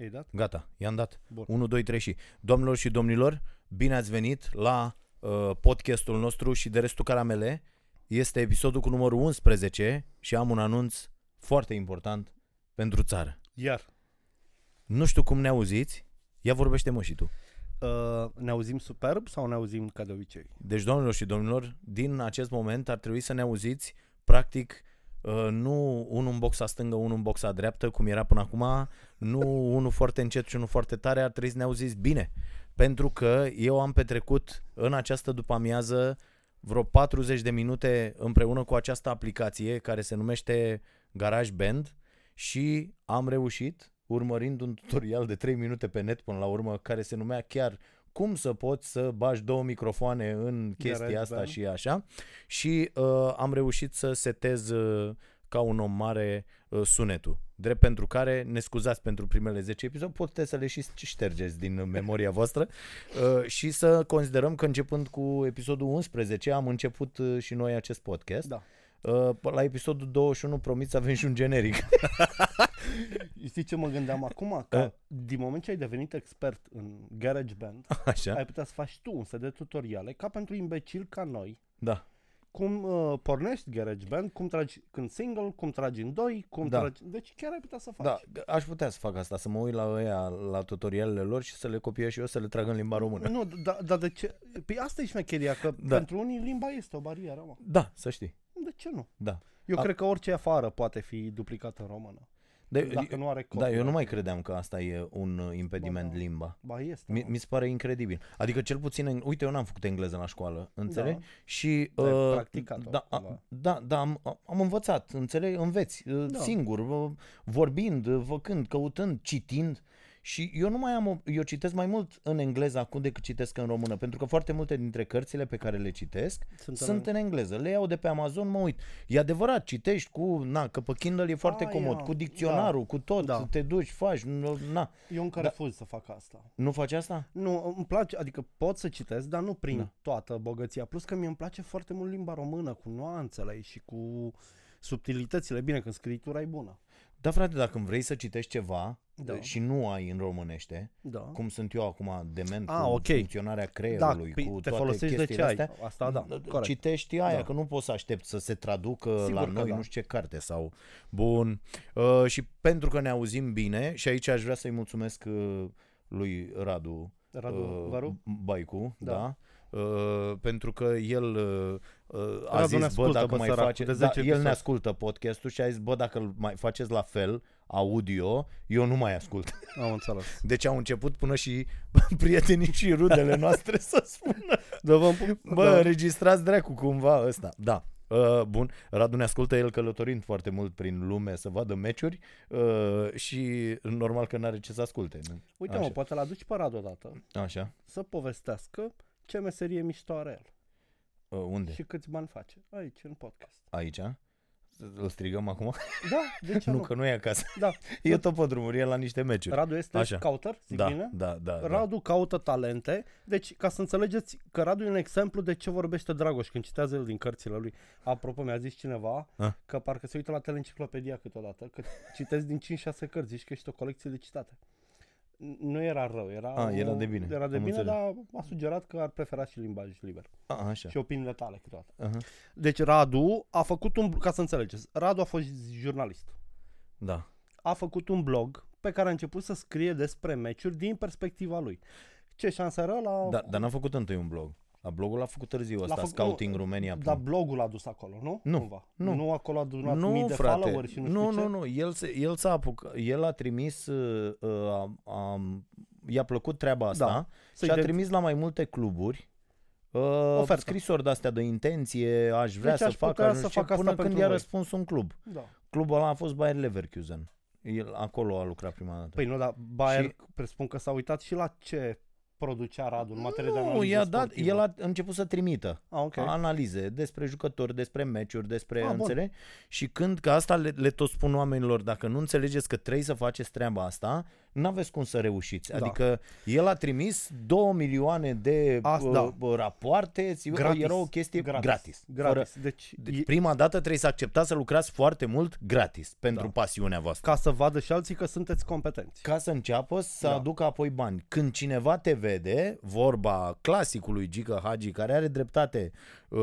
Ei dat? Gata, i-am dat. Bun. 1, 2, 3 și. Domnilor și domnilor, bine ați venit la uh, podcastul nostru și de restul caramele. Este episodul cu numărul 11 și am un anunț foarte important pentru țară. Iar. Nu știu cum ne auziți, ia vorbește mă și tu. Uh, ne auzim superb sau ne auzim ca de obicei? Deci, domnilor și domnilor, din acest moment ar trebui să ne auziți, practic, uh, nu unul în boxa stângă, unul în boxa dreaptă, cum era până acum, nu unul foarte încet și unul foarte tare, ar trebui să ne auziți bine. Pentru că eu am petrecut în această după-amiază vreo 40 de minute împreună cu această aplicație care se numește GarageBand și am reușit, urmărind un tutorial de 3 minute pe net până la urmă, care se numea chiar cum să poți să bagi două microfoane în chestia GarageBand. asta și așa și uh, am reușit să setez uh, ca un om mare uh, sunetul. Drept pentru care, ne scuzați pentru primele 10 episoade, puteți să le și ștergeți din memoria voastră uh, și să considerăm că începând cu episodul 11 am început uh, și noi acest podcast. Da. Uh, la episodul 21 promit să avem și un generic. Știi ce mă gândeam acum? Că Uh. din moment ce ai devenit expert în GarageBand, Așa? ai putea să faci tu un set de tutoriale ca pentru imbecili ca noi. Da. Cum uh, pornești GarageBand, cum tragi când single, cum tragi în doi, cum Da. tragi... Deci chiar ai putea să faci. Da, aș putea să fac asta, să mă uit la ăia, la tutorialele lor și să le copiez și eu să le trag în limba română. Nu, dar da, de ce? Păi asta e șmecheria, că Da. pentru unii limba este o barieră, mă. Da, să știi. De ce nu? Da. Eu A- cred că orice afară poate fi duplicat în română. De, Dacă nu are da, eu nu copyright. mai credeam că asta e un uh, impediment Ba da. limba. Ba este. Mi, mă. mi se pare incredibil. Adică cel puțin, în, uite, eu n-am făcut engleză la școală, înțelegi? Da. Și Dar ai uh, practicat-o da, a, cumva. da, da, am, am învățat, înțelegi? Înveți uh, Da. singur, uh, vorbind, uh, făcând, căutând, citind. Și eu nu mai am, o, eu citesc mai mult în engleză acum decât citesc în română, pentru că foarte multe dintre cărțile pe care le citesc Sunt, sunt în engleză. Le iau de pe Amazon, mă uit. E adevărat, citești cu, na, că pe Kindle e foarte Aia, comod, cu dicționarul, cu tot, Da. te duci, faci, nu- na. Eu încă Da. refuz să fac asta. Nu faci asta? Nu, îmi place, adică pot să citesc, dar nu prin Da. toată bogăția. Plus că mie îmi place foarte mult limba română, cu nuanțele ei și cu subtilitățile. Bine, când scriptura e bună. Da, frate, dacă îmi vrei să citești ceva Da. și nu ai în românește, Da. cum sunt eu acum dement Ah, cu ok. funcționarea Da, creierului, păi cu te toate folosești de chestiile ce ai. astea, Asta da, corect. citești aia, Da. că nu poți să aștepți să se traducă Sigur la că noi da. nu știu ce carte sau... Bun. Uh, și pentru că ne auzim bine, și aici aș vrea să-i mulțumesc uh, lui Radu, Radu, uh, Văru? Baicu, da. Da. Da? Uh, pentru că el uh, uh, a Radu ne zis, bă, ascultă, dacă bă, mai săracul, face... de Da, 10 el ne episoade. ascultă podcastul și a zis, bă, dacă îl mai faceți la fel, audio, eu nu mai ascult. Am înțeles. Deci au început până și prietenii și rudele noastre să spună, Da, vă bă, da. înregistrați dracu cumva ăsta. Da. Uh, bun, Radu ne ascultă el călătorind foarte mult prin lume să vadă meciuri uh, și normal că n-are ce să asculte. nu? Uite, Așa. mă, poate l aduci pe Radu odată Așa. să povestească ce meserie mișto are el Uh, unde? și câți bani face. Aici, în podcast. Aici? Îl strigăm acum? Da, de ce nu, nu? că nu e acasă. Da. E tot pe drumuri, e la niște meciuri. Radu este Așa. scouter, zic da, bine? da, da, da. Radu caută talente, deci ca să înțelegeți că Radu e un exemplu de ce vorbește Dragoș când citează el din cărțile lui. Apropo, mi-a zis cineva A? că parcă se uită la teleenciclopedia câteodată, că citesc din 5-6 cărți, zici că ești o colecție de citate. N- Nu era rău, era, A, era de bine, Era de am bine, înțeles. dar a sugerat că ar prefera și limbaj liber. A, așa. Și opiniile tale câteodată. Aha. Deci Radu a făcut un, ca să înțelegeți, Radu a fost jurnalist. Da. A făcut un blog pe care a început să scrie despre meciuri din perspectiva lui. Ce șanse era la... da. Dar n-a făcut întâi un blog. La blogul l-a făcut târziu ăsta, făcut- Scouting nu, România. Dar blogul l-a dus acolo, nu? Nu, Cumva. nu. Nu acolo a adunat mii nu, de frate. followers și nu, nu, știu nu, nu. El, se, el s-a apucat, el a trimis, uh, uh, a, a, i-a plăcut treaba asta Da. și a Să-i de- trimis la mai multe cluburi uh, Ofertă. scrisori de-astea de intenție, aș vrea Deci să aș fac, putea nu să știu ce, fac asta până când pentru i-a voi. răspuns un club. Da. Clubul ăla a fost Bayer Leverkusen. El acolo a lucrat prima dată. Păi nu, dar Bayer Și- presupun că s-a uitat și la ce producea Radu în materie de Nu, analiză i-a dat, sportivă? el a început să trimită Ah, ok. analize despre jucători, despre meciuri, despre Ah, bun. înțelegi? Și când, că asta le, le tot spun oamenilor, dacă nu înțelegeți că trebuie să faceți treaba asta, n-aveți cum să reușiți. Da. Adică el a trimis 2 milioane de Asta, uh, da. uh, rapoarte, ți- Gratis. era o chestie gratis. gratis, Gratis. Deci, Deci, e- prima dată trebuie să acceptați să lucrați foarte mult gratis pentru Da. pasiunea voastră. ca să vadă și alții că sunteți competenți. Ca să înceapă să Da. aducă apoi bani. Când cineva te vede, vorba clasicului Gică Hagi, care are dreptate, uh,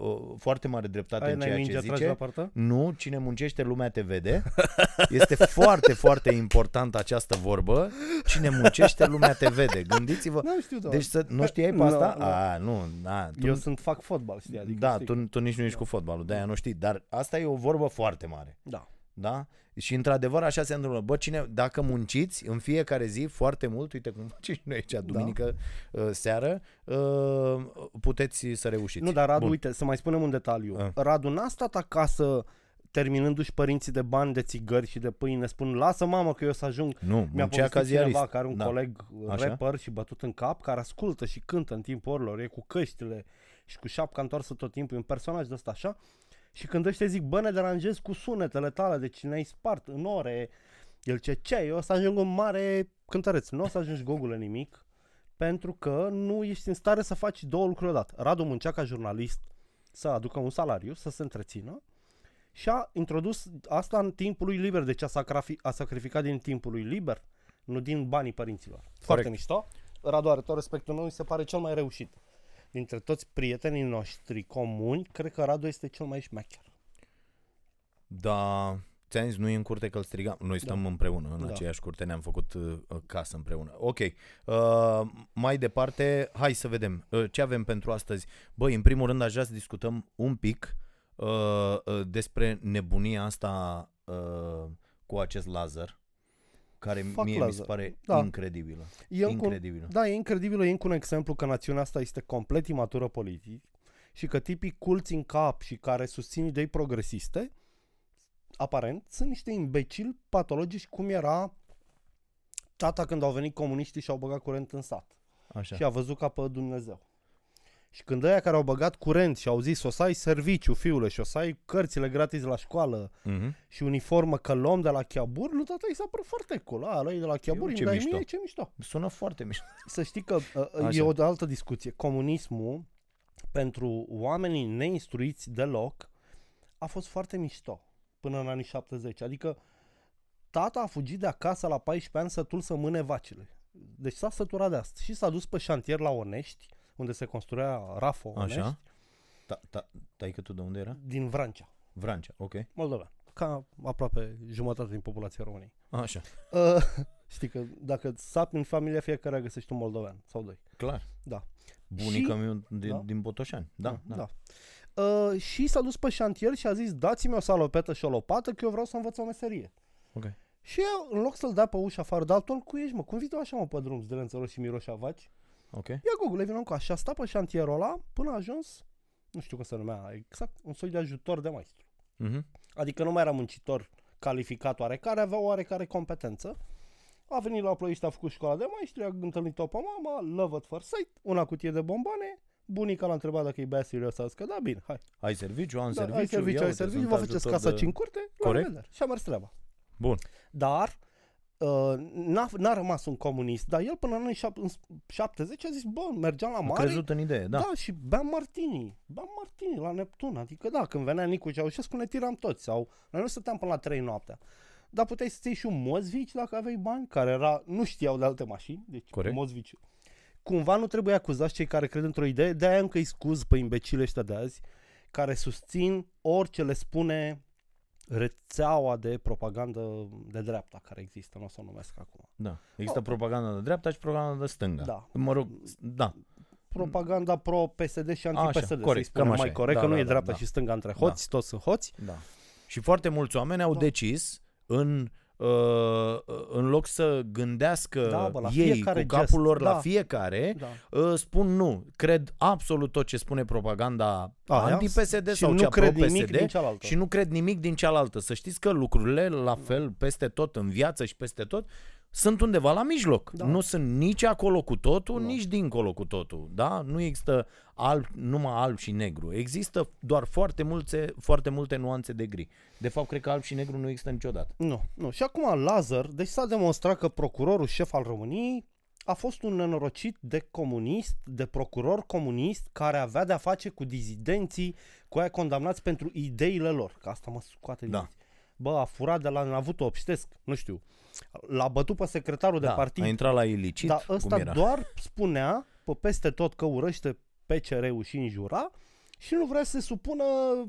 uh, foarte mare dreptate Ai în n-ai ceea mingea ce tragi zice. la partă? Nu, cine muncește lumea te vede. Este foarte, foarte important această vorbă. Cine muncește lumea te vede. Gândiți-vă. Nu știu, da. Deci să, nu știai pe Nu, asta? nu. A, nu, a, tu, Eu sunt fac fotbal, știi? Adică da, știi. tu, tu nici nu ești cu fotbalul, de-aia nu știi. Dar asta e o vorbă foarte mare. Da. Da? Și într-adevăr așa se întâmplă. Bă, cine, dacă munciți în fiecare zi foarte mult, uite cum facem și noi aici, duminică uh, seară, uh, puteți să reușiți. Nu, dar Radu, Bun. uite, să mai spunem un detaliu. Ah. Radu n-a stat acasă terminându-și părinții de bani de țigări și de pâine, spun, lasă mamă că eu să ajung. Nu, Mi-a muncea povestit ca ziarist. cineva care are un da. coleg Așa. rapper și bătut în cap, care ascultă și cântă în timpul orilor, e cu căștile și cu șapca întoarsă tot timpul, e un personaj de ăsta așa. Și când ăștia zic, bă, ne deranjezi cu sunetele tale, deci ne-ai spart în ore, el ce, ce, eu o să ajung un mare cântăreț, nu o să ajungi gogule nimic, pentru că nu ești în stare să faci două lucruri odată. Radu muncea ca jurnalist să aducă un salariu, să se întrețină și a introdus asta în timpul lui liber, deci a, sacrifi- a sacrificat din timpul lui liber, nu din banii părinților. Foarte Corect. mișto. Radu are tot respectul meu, mi se pare cel mai reușit. Dintre toți prietenii noștri comuni, cred că Radu este cel mai șmecher. Da, ți-am zis, nu e în curte că îl strigam. Noi stăm Da. împreună în Da. aceeași curte, ne-am făcut uh, casă împreună. Ok, uh, mai departe, hai să vedem uh, ce avem pentru astăzi. Băi, în primul rând aș vrea să discutăm un pic uh, uh, despre nebunia asta uh, cu acest laser, care Fac mie mi se laser. pare Da. incredibilă. E încă un- incredibilă. Da, e incredibil, e încă un exemplu că națiunea asta este complet imatură politic și că tipii culți în cap și care susțin idei progresiste, aparent, sunt niște imbecili patologici cum era tata când au venit comuniștii și au băgat curent în sat. Așa. Și a văzut ca pe Dumnezeu. Și când ăia care au băgat curent și au zis o să ai serviciu, fiule, și o să ai cărțile gratis la școală Mhm. și uniformă călom de la Chiabur, lui tata i s-a părut foarte cool. A, lui de la Chiabur, ce îmi dai mișto. mie, ce mișto. Sună foarte mișto. Să știi că uh, uh, e Așa. o altă discuție. Comunismul, pentru oamenii neinstruiți deloc, a fost foarte mișto până în anii 70. Adică tata a fugit de acasă la 14 ani sătul să mâne vacile. Deci s-a săturat de asta și s-a dus pe șantier la Onești, unde se construia Rafo Onești, Așa. Ta, ta, taică tu de unde era? din Vrancea, Vrancea, ok. Moldovean. Ca aproape jumătate din populația României. Așa, Uh, știi că dacă sapi în familia fiecare găsești un moldovean sau doi. clar. Da. Bunica Și- mea din, Da. din Botoșani. Da, da. da. Uh, și s-a dus pe șantier și a zis dați-mi o salopetă și o lopată că eu vreau să învăț o meserie. Ok. Și eu, în loc să-l dea pe ușa afară, dar tu cu ești, mă, cum vii tu așa, mă, pe drum, zdrențăros și miroșavaci? Ok. Ia Google, vină cu așa, a stat pe șantierul ăla până a ajuns, nu știu cum se numea, exact, un soi de ajutor de maestru. Mhm. Adică nu mai era muncitor calificat oarecare, avea oarecare competență. A venit la Ploiești, a făcut școala de maestri, a întâlnit-o pe mama, love at first sight, una cutie de bomboane, bunica l-a întrebat dacă e băiat serios, a zis că da, bine, hai. Ai serviciu, am Da, serviciu. ai serviciu, ia ai uite, serviciu, sunt vă faceți ajutor casa de... 5 curte, la Corect. revedere. Și a mers treaba. Bun. Dar uh, n-a, n-a rămas un comunist, dar el până în anii șap- în 70 a zis, bă, mergeam la A mare, crezut în idee, da. da, și beam martini, beam martini la Neptun, adică da, când venea Nicu Ceaușescu ne tiram toți, sau noi nu stăteam până la 3 noaptea. Dar puteai să iei și un Mozvici dacă aveai bani, care era, nu știau de alte mașini, deci Corect. Mozvici. Cumva nu trebuie acuzați cei care cred într-o idee, de-aia încă îi scuz pe imbecile ăștia de azi, care susțin orice le spune rețeaua de propagandă de dreapta care există, nu o să o numesc acum. da. Există Oh. propaganda de dreapta și propaganda de stânga. Da. Mă rog, da. Propaganda pro-PSD și anti-PSD, să-i corect, spunem cam așa mai e. corect, Da, că nu da, e da, dreapta da. și stânga între hoți, toți sunt hoți. Da. Și foarte mulți oameni au Da. decis în uh, în loc să gândească Da, bă, la ei cu fiecare capul gest, lor la da. fiecare, Da. uh, spun nu. Cred absolut tot ce spune propaganda Aia, anti-PSD și sau nu cea cred nimic pro-PSD din cealaltă. și nu cred nimic din cealaltă. Să știți că lucrurile, la fel, peste tot în viață și peste tot, sunt undeva la mijloc. Da. Nu sunt nici acolo cu totul, Nu. nici dincolo cu totul. Da? Nu există alb, numai alb și negru. Există doar foarte multe, foarte multe nuanțe de gri. De fapt, cred că alb și negru nu există niciodată. Nu, nu. Și acum Lazar, deci s-a demonstrat că procurorul șef al României a fost un nenorocit de comunist, de procuror comunist care avea de-a face cu dizidenții, cu aia condamnați pentru ideile lor. Că asta mă scoate din Da. minți. Bă, a furat de la a avut obștesc, nu știu. L-a bătut pe secretarul de da, partid. a intrat la ilicit, Dar cum ăsta era. doar spunea pe peste tot că urăște PCR-ul și înjura și nu vrea să se supună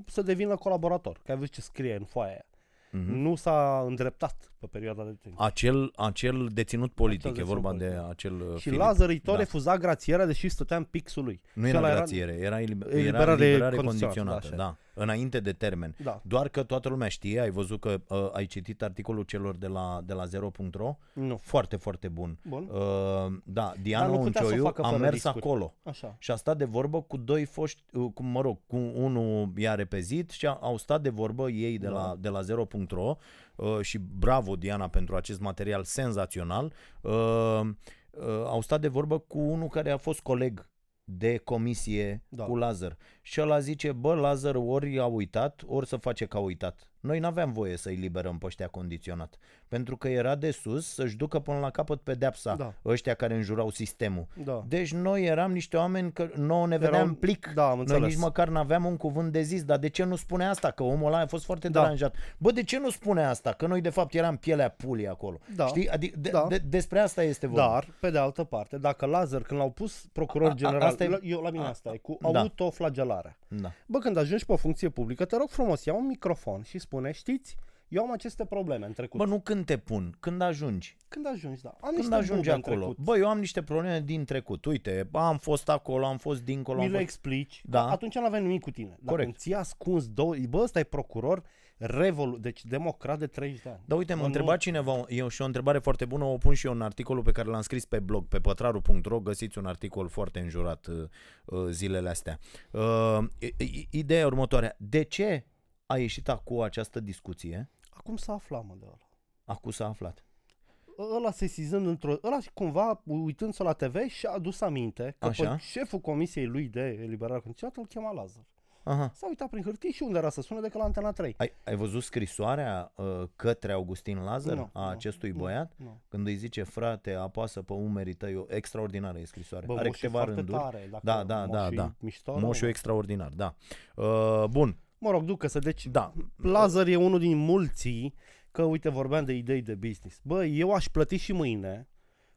să devină colaborator. Că ai văzut ce scrie în foaia aia. Mhm. Nu s-a îndreptat pe perioada de timp. Acel, acel deținut politic, Acel e vorba deținut de politic. acel uh, Și Filip. Lazar îi tot da. refuza grațierea deși stătea în pixul lui. Nu Și era ăla era- grațiere, era, eliber- era Eliberare eliberare condiționată, condiționată, da, așa da, înainte de termen. Da, Doar că toată lumea știe, ai văzut că uh, ai citit articolul celor de la, de la 0.ro, nu. foarte, foarte bun. Bun. Uh, da, Diana nu putea să o Uncioiu facă a fără mers riscuri. acolo Așa. și a stat de vorbă cu doi foști, uh, cu, mă rog, cu unul i-a repezit și a, au stat de vorbă ei de, Da. la, de la 0.ro uh, și bravo Diana pentru acest material senzațional. Uh, uh, au stat de vorbă cu unul care a fost coleg de comisie Da. cu Lazar. Și ăla zice, bă, Lazar ori a uitat, ori să face că a uitat. Noi n-aveam voie să-i liberăm pe ăștia condiționat. Pentru că era de sus să-și ducă până la capăt pedepsa Da. ăștia care înjurau sistemul. Da. Deci noi eram niște oameni că nouă ne vedeam Erau- plic. Da, am Noi înțeles. nici măcar n-aveam un cuvânt de zis, dar de ce nu spune asta? Că omul ăla a fost foarte Da. deranjat. Bă, de ce nu spune asta? Că noi de fapt eram pielea pulii acolo. Da. Știi? Adică de, Da. de, despre asta este vorba. Dar, pe de altă parte, dacă Lazar, când l-au pus procuror A- a- general, asta e- la- eu la mine a- asta e, cu da. autoflagelarea. Da. Bă, când ajungi pe o funcție publică, te rog frumos, ia un microfon și spune, știți, eu am aceste probleme în trecut. Bă, nu când te pun, când ajungi. Când ajungi, da. Am Când niște ajungi bube în acolo. trecut. Bă, eu am niște probleme din trecut. Uite, am fost acolo, am fost dincolo. mi Am le fost... explici, Da. atunci nu avem nimic cu tine. Dacă Corect. îmi ții ascuns două, bă, ăsta e procuror revolu, deci democrat de 30 de ani. Dar uite, Bă, m-a nu- întrebat cineva, e și o întrebare foarte bună, o pun și eu în articolul pe care l-am scris pe blog, pe pătraru.ro, găsiți un articol foarte înjurat uh, uh, zilele astea. Uh, i- i- ideea e următoarea, de ce a ieșit acum această discuție? Acum s-a aflat, mă, de ăla. Acum s-a aflat.Ăla sesizând într-o... Ăla și cumva, uitându-se la TV, și-a adus aminte că Așa. pe șeful comisiei lui de eliberare condiționată îl chema Lazar. Aha. S-a uitat prin hârtie și unde era să sune decât la Antena 3. Ai, ai văzut scrisoarea uh, către Augustin Lazar Nu, a nu, acestui nu, băiat? Nu. Când îi zice, frate, apasă pe umerii tăi, o extraordinară e scrisoare. Bă, Are moșu e câteva foarte rânduri. Tare, dacă Da, da, da, moșu e da. Mișto, Moșu rău, extraordinar, da. Uh, bun, Mă rog, ducă-se. Deci, da. Lazar e unul din mulții că, uite, vorbeam de idei de business. Bă, eu aș plăti și mâine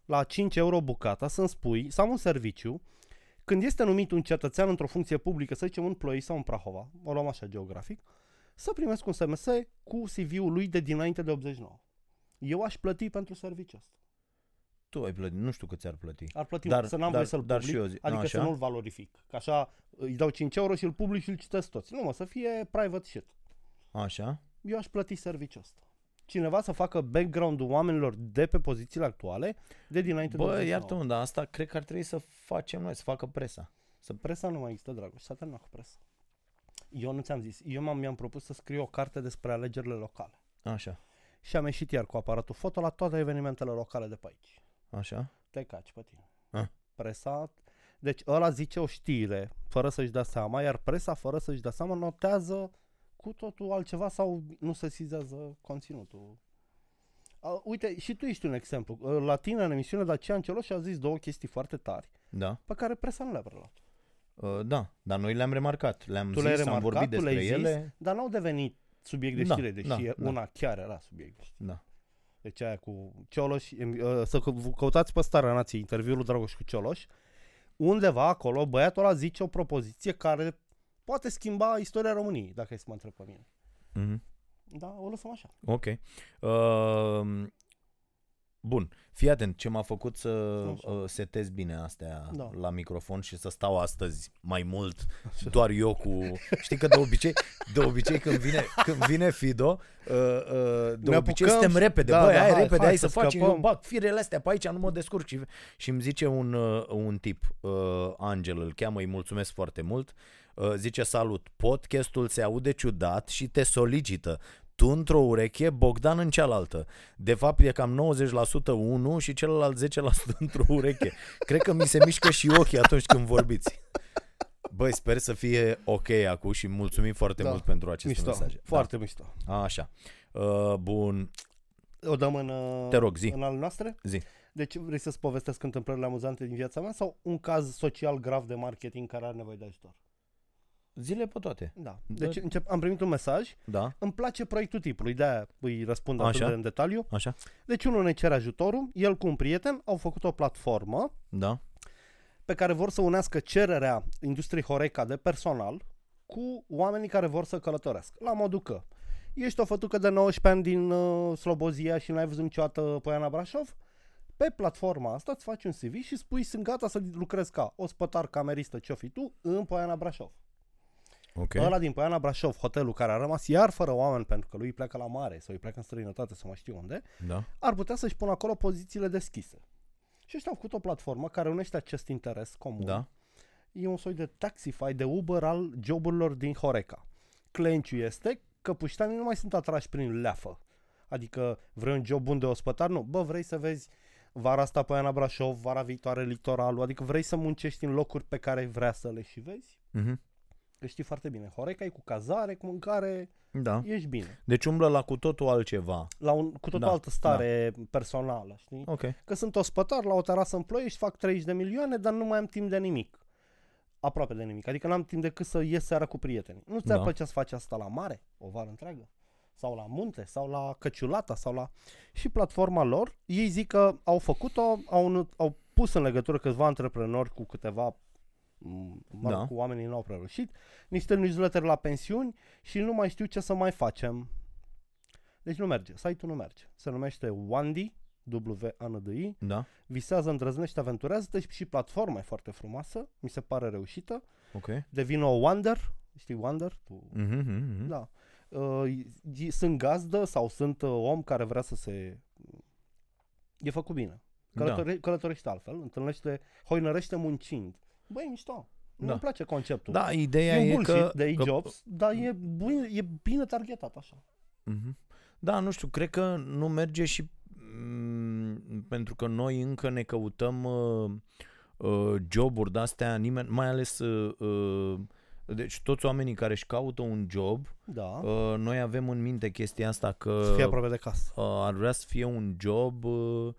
la 5 euro bucata să-mi spui, să am un serviciu, când este numit un cetățean într-o funcție publică, să zicem în Ploiești sau în Prahova, o luăm așa geografic, să primesc un SMS cu CV-ul lui de dinainte de 89. Eu aș plăti pentru serviciul ăsta. Tu ai plătit, nu știu cât ți-ar plăti. Ar plăti Dar- dar, să n-am dar- voie să-l dar public, și eu zic- adică nu, să așa? nu-l valorific. Că așa îi dau 5 euro și îl public și îl citesc toți. Nu mă, să fie private shit. Așa? eu aș plăti serviciul ăsta. Cineva să facă background-ul oamenilor de pe pozițiile actuale de dinainte de Bă, 89. iartă dar asta cred că ar trebui să facem noi, să facă presa. Să presa nu mai există, Dragoș, s-a terminat cu presa. Eu nu ți-am zis, eu m-am, mi-am propus să scriu o carte despre alegerile locale. Așa, Și am ieșit iar cu aparatul foto la toate evenimentele locale de pe aici. Așa. Te caci pe tine. Ah. Presa, deci ăla zice o știre fără să-și dea seama, iar presa fără să-și dea seama notează cu totul altceva sau nu se sizează conținutul. Uh, uite, și tu ești un exemplu. Uh, La tine în emisiune, Dacian Celoș a zis două chestii foarte tari, Da, pe care presa nu le-a preluat. uh, da, dar noi le-am remarcat, le-am Tu zis, le-ai am remarcat, vorbit tu le-ai despre zis, ele. dar n-au devenit subiect de Da, știre, deși da, e- da. una chiar era subiect de știre. Da. Deci aia cu Cioloș, em- uh, să că- căutați pe Starea Nației interviul lui Dragoș cu Cioloș, undeva acolo băiatul ăla zice o propoziție care poate schimba istoria României, dacă ai să mă întreb pe mine. Mhm. Da, o lăsăm așa. Ok. Uh, bun, fii atent ce m-a făcut să Așa. uh, setez bine astea Da. la microfon și să stau astăzi mai mult doar eu cu... Știi că de obicei, de obicei când vine, când vine Fido, uh, uh, de Ne obicei apucăm suntem și- repede. da, Băi, da, hai, hai, repede, hai hai să să facem, scăpăm. eu bag firele astea pe aici, nu mă descurc. Și, și îmi zice un, uh, un tip, uh, Angel îl cheamă, îi mulțumesc foarte mult, uh, zice salut, podcastul se aude ciudat și te solicită. Tu într-o ureche, Bogdan în cealaltă. De fapt e cam 90% unul și celălalt 10% într-o ureche. Cred că mi se mișcă și ochii atunci când vorbiți. Băi, sper să fie ok acum și mulțumim foarte Da. mult pentru aceste Mișto, mesaje. foarte mișto. Da. Așa. Uh, bun, O dăm în, uh, Te rog, zi. în ale noastre? zi. Deci vrei să-ți povestesc întâmplările amuzante din viața mea sau un caz social grav de marketing care are nevoie de ajutor? Zile pe toate. Da. Da. Deci încep, am primit un mesaj, Da? îmi place proiectul tipului, de-aia îi răspund atât Așa. de în detaliu. Așa? Deci unul ne cere ajutorul, el cu un prieten au făcut o platformă Da? pe care vor să unească cererea industriei Horeca de personal cu oamenii care vor să călătoresc. La modul că ești o fătucă de 19 ani din uh, Slobozia și n-ai văzut niciodată Poiana Brașov, pe platforma asta îți faci un CV și spui sunt gata să lucrezi ca ospătar, cameristă, ce fi tu, în Poiana Brașov. Ok. Okay. Ăla din Poiana Brașov, hotelul care a rămas iar fără oameni pentru că lui îi pleacă la mare sau îi pleacă în străinătate să mai știu unde, Da? ar putea să-și pună acolo pozițiile deschise. Și ăștia au făcut o platformă care unește acest interes comun. Da? E un soi de Taxify, de Uber al joburilor din Horeca. Clenciul este că puștanii nu mai sunt atrași prin leafă. Adică vrei un job bun de ospătar? Nu. Bă, vrei să vezi vara asta pe Ana Brașov, vara viitoare litoralul, adică vrei să muncești în locuri pe care ai vrea să le și vezi? Mhm. Că știi foarte bine, Horeca e cu cazare, cu mâncare, Da. ești bine. Deci umblă la cu totul altceva. La un, cu tot Da, o altă stare personală, știi? Ok. Că sunt ospătar la o terasă în Ploiești, fac 30 de milioane, dar nu mai am timp de nimic. Aproape de nimic. Adică n-am timp decât să ies seara cu prietenii. Nu ți-ar Da. plăcea să faci asta la mare, o vară întreagă? Sau la munte, sau la Căciulata, sau la... Și platforma lor, ei zic că au făcut-o, au, au pus în legătură câțiva antreprenori cu câteva m, mă rog, Da. cu oamenii n-au prereușit, niște newsletter la pensiuni și nu mai știu ce să mai facem. Deci nu merge, site-ul nu merge. Se numește Wandy, w a n d i Da? visează, îndrăznește, aventurează și platforma e foarte frumoasă, mi se pare reușită, Ok. devine o Wonder, știi Wonder? Tu, Mhm, mhm, mhm. Da. Uh, i- sunt gazdă sau sunt uh, om care vrea să se... E făcut bine. Călătore- da. Călătorește altfel, întâlnește, hoinărește muncind. Băi, mișto. Da. Da. Îmi place conceptul. Da, ideea e un e bullshit că... de că jobs, dar e bine, e bine targetat așa. Mhm. Da, nu știu, cred că nu merge și mm, pentru că noi încă ne căutăm uh, uh, joburi de-astea, nimeni, mai ales uh, uh, deci toți oamenii care își caută un job, Da. uh, noi avem în minte chestia asta că să fie aproape de casă. uh, ar vrea să fie un job uh,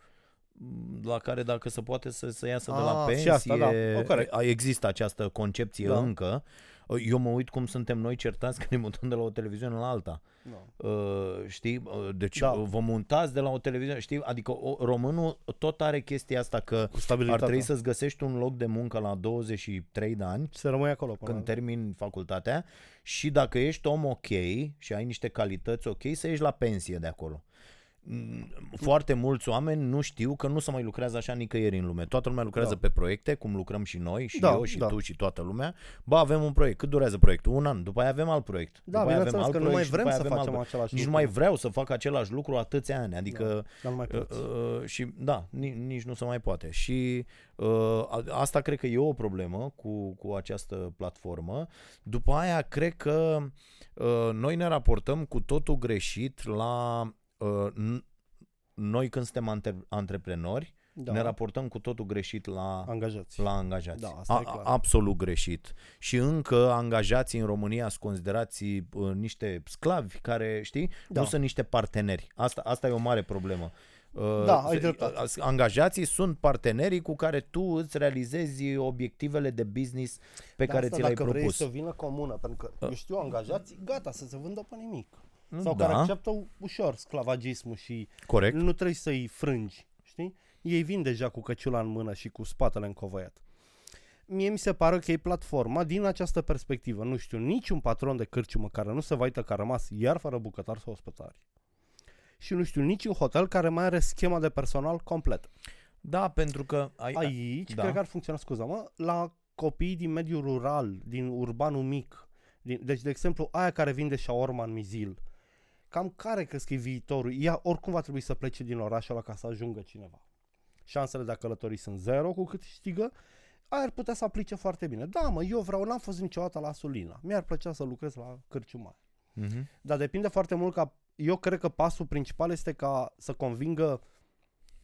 la care dacă se poate să, să iasă de la Ah, pensie, și asta, da. O, corect. a- există această concepție Da. încă. Uh, Eu mă uit cum suntem noi certați că ne mutăm de la o televiziune la alta. Da. Uh, știi? Uh, Deci Da. da. vă montați de la o televiziune, știi? Adică o, românul tot are chestia asta că Cu ar stabilitatea. trebui să-ți găsești un loc de muncă la 23 de ani Să rămâi acolo până când termini facultatea și dacă ești om ok și ai niște calități ok, să ieși la pensie de acolo. Mm, Foarte mulți oameni nu știu că nu se mai lucrează așa nicăieri în lume. Toată lumea lucrează Da. pe proiecte, cum lucrăm și noi, și Da, eu, și da. tu, și toată lumea. Ba, avem un proiect. Cât durează proiectul? Un an. După aia avem alt proiect. Da, după aia avem bineînțeles alt că nu mai proiect și vrem după să aia avem facem alt același Nici nu lucru. mai vreau să fac același lucru atâția ani. Adică Dar nu mai Uh, poți. uh, și da, ni- nici nu se mai poate. Și uh, a- asta cred că e o problemă cu, cu această platformă. După aia, cred că uh, noi ne raportăm cu totul greșit la uh, n- noi când suntem antre- antreprenori, Da. ne raportăm cu totul greșit la Angajați. la angajați. Da, asta A, e clar. absolut greșit. Și încă angajații în România sunt considerați uh, niște sclavi care, știi, Da. nu sunt niște parteneri. Asta, asta e o mare problemă. Uh, Da, ai se- dreptate. uh, Angajații sunt partenerii cu care tu îți realizezi obiectivele de business pe Dar care asta ți le-ai dacă vrei propus. să vină comună, pentru că eu știu angajați, gata, să se vândă pe nimic. Mm, Sau da. care acceptă ușor sclavagismul și Corect. nu trebuie să-i frângi, știi? Ei vin deja cu căciula în mână și cu spatele încovăiat. Mie mi se pare că e platforma din această perspectivă. Nu știu niciun patron de cârciumă care nu se va uita că a rămas iar fără bucătar sau ospătari. Și nu știu niciun hotel care mai are schema de personal complet. Da, pentru că ai, Aici, da. da. cred că ar funcționa, scuza-mă, la copiii din mediul rural, din urbanul mic. Din, deci, de exemplu, aia care vinde shawarma în Mizil. Cam care crezi că e viitorul? Ea oricum va trebui să plece din orașul ăla ca să ajungă cineva. Șansele de a călători sunt zero cu cât știgă. Aia ar putea să aplice foarte bine. Da, mă, eu vreau, n-am fost niciodată la Sulina. Mi-ar plăcea să lucrez la cârciuma. Mhm. Dar depinde foarte mult ca eu cred că pasul principal este ca să convingă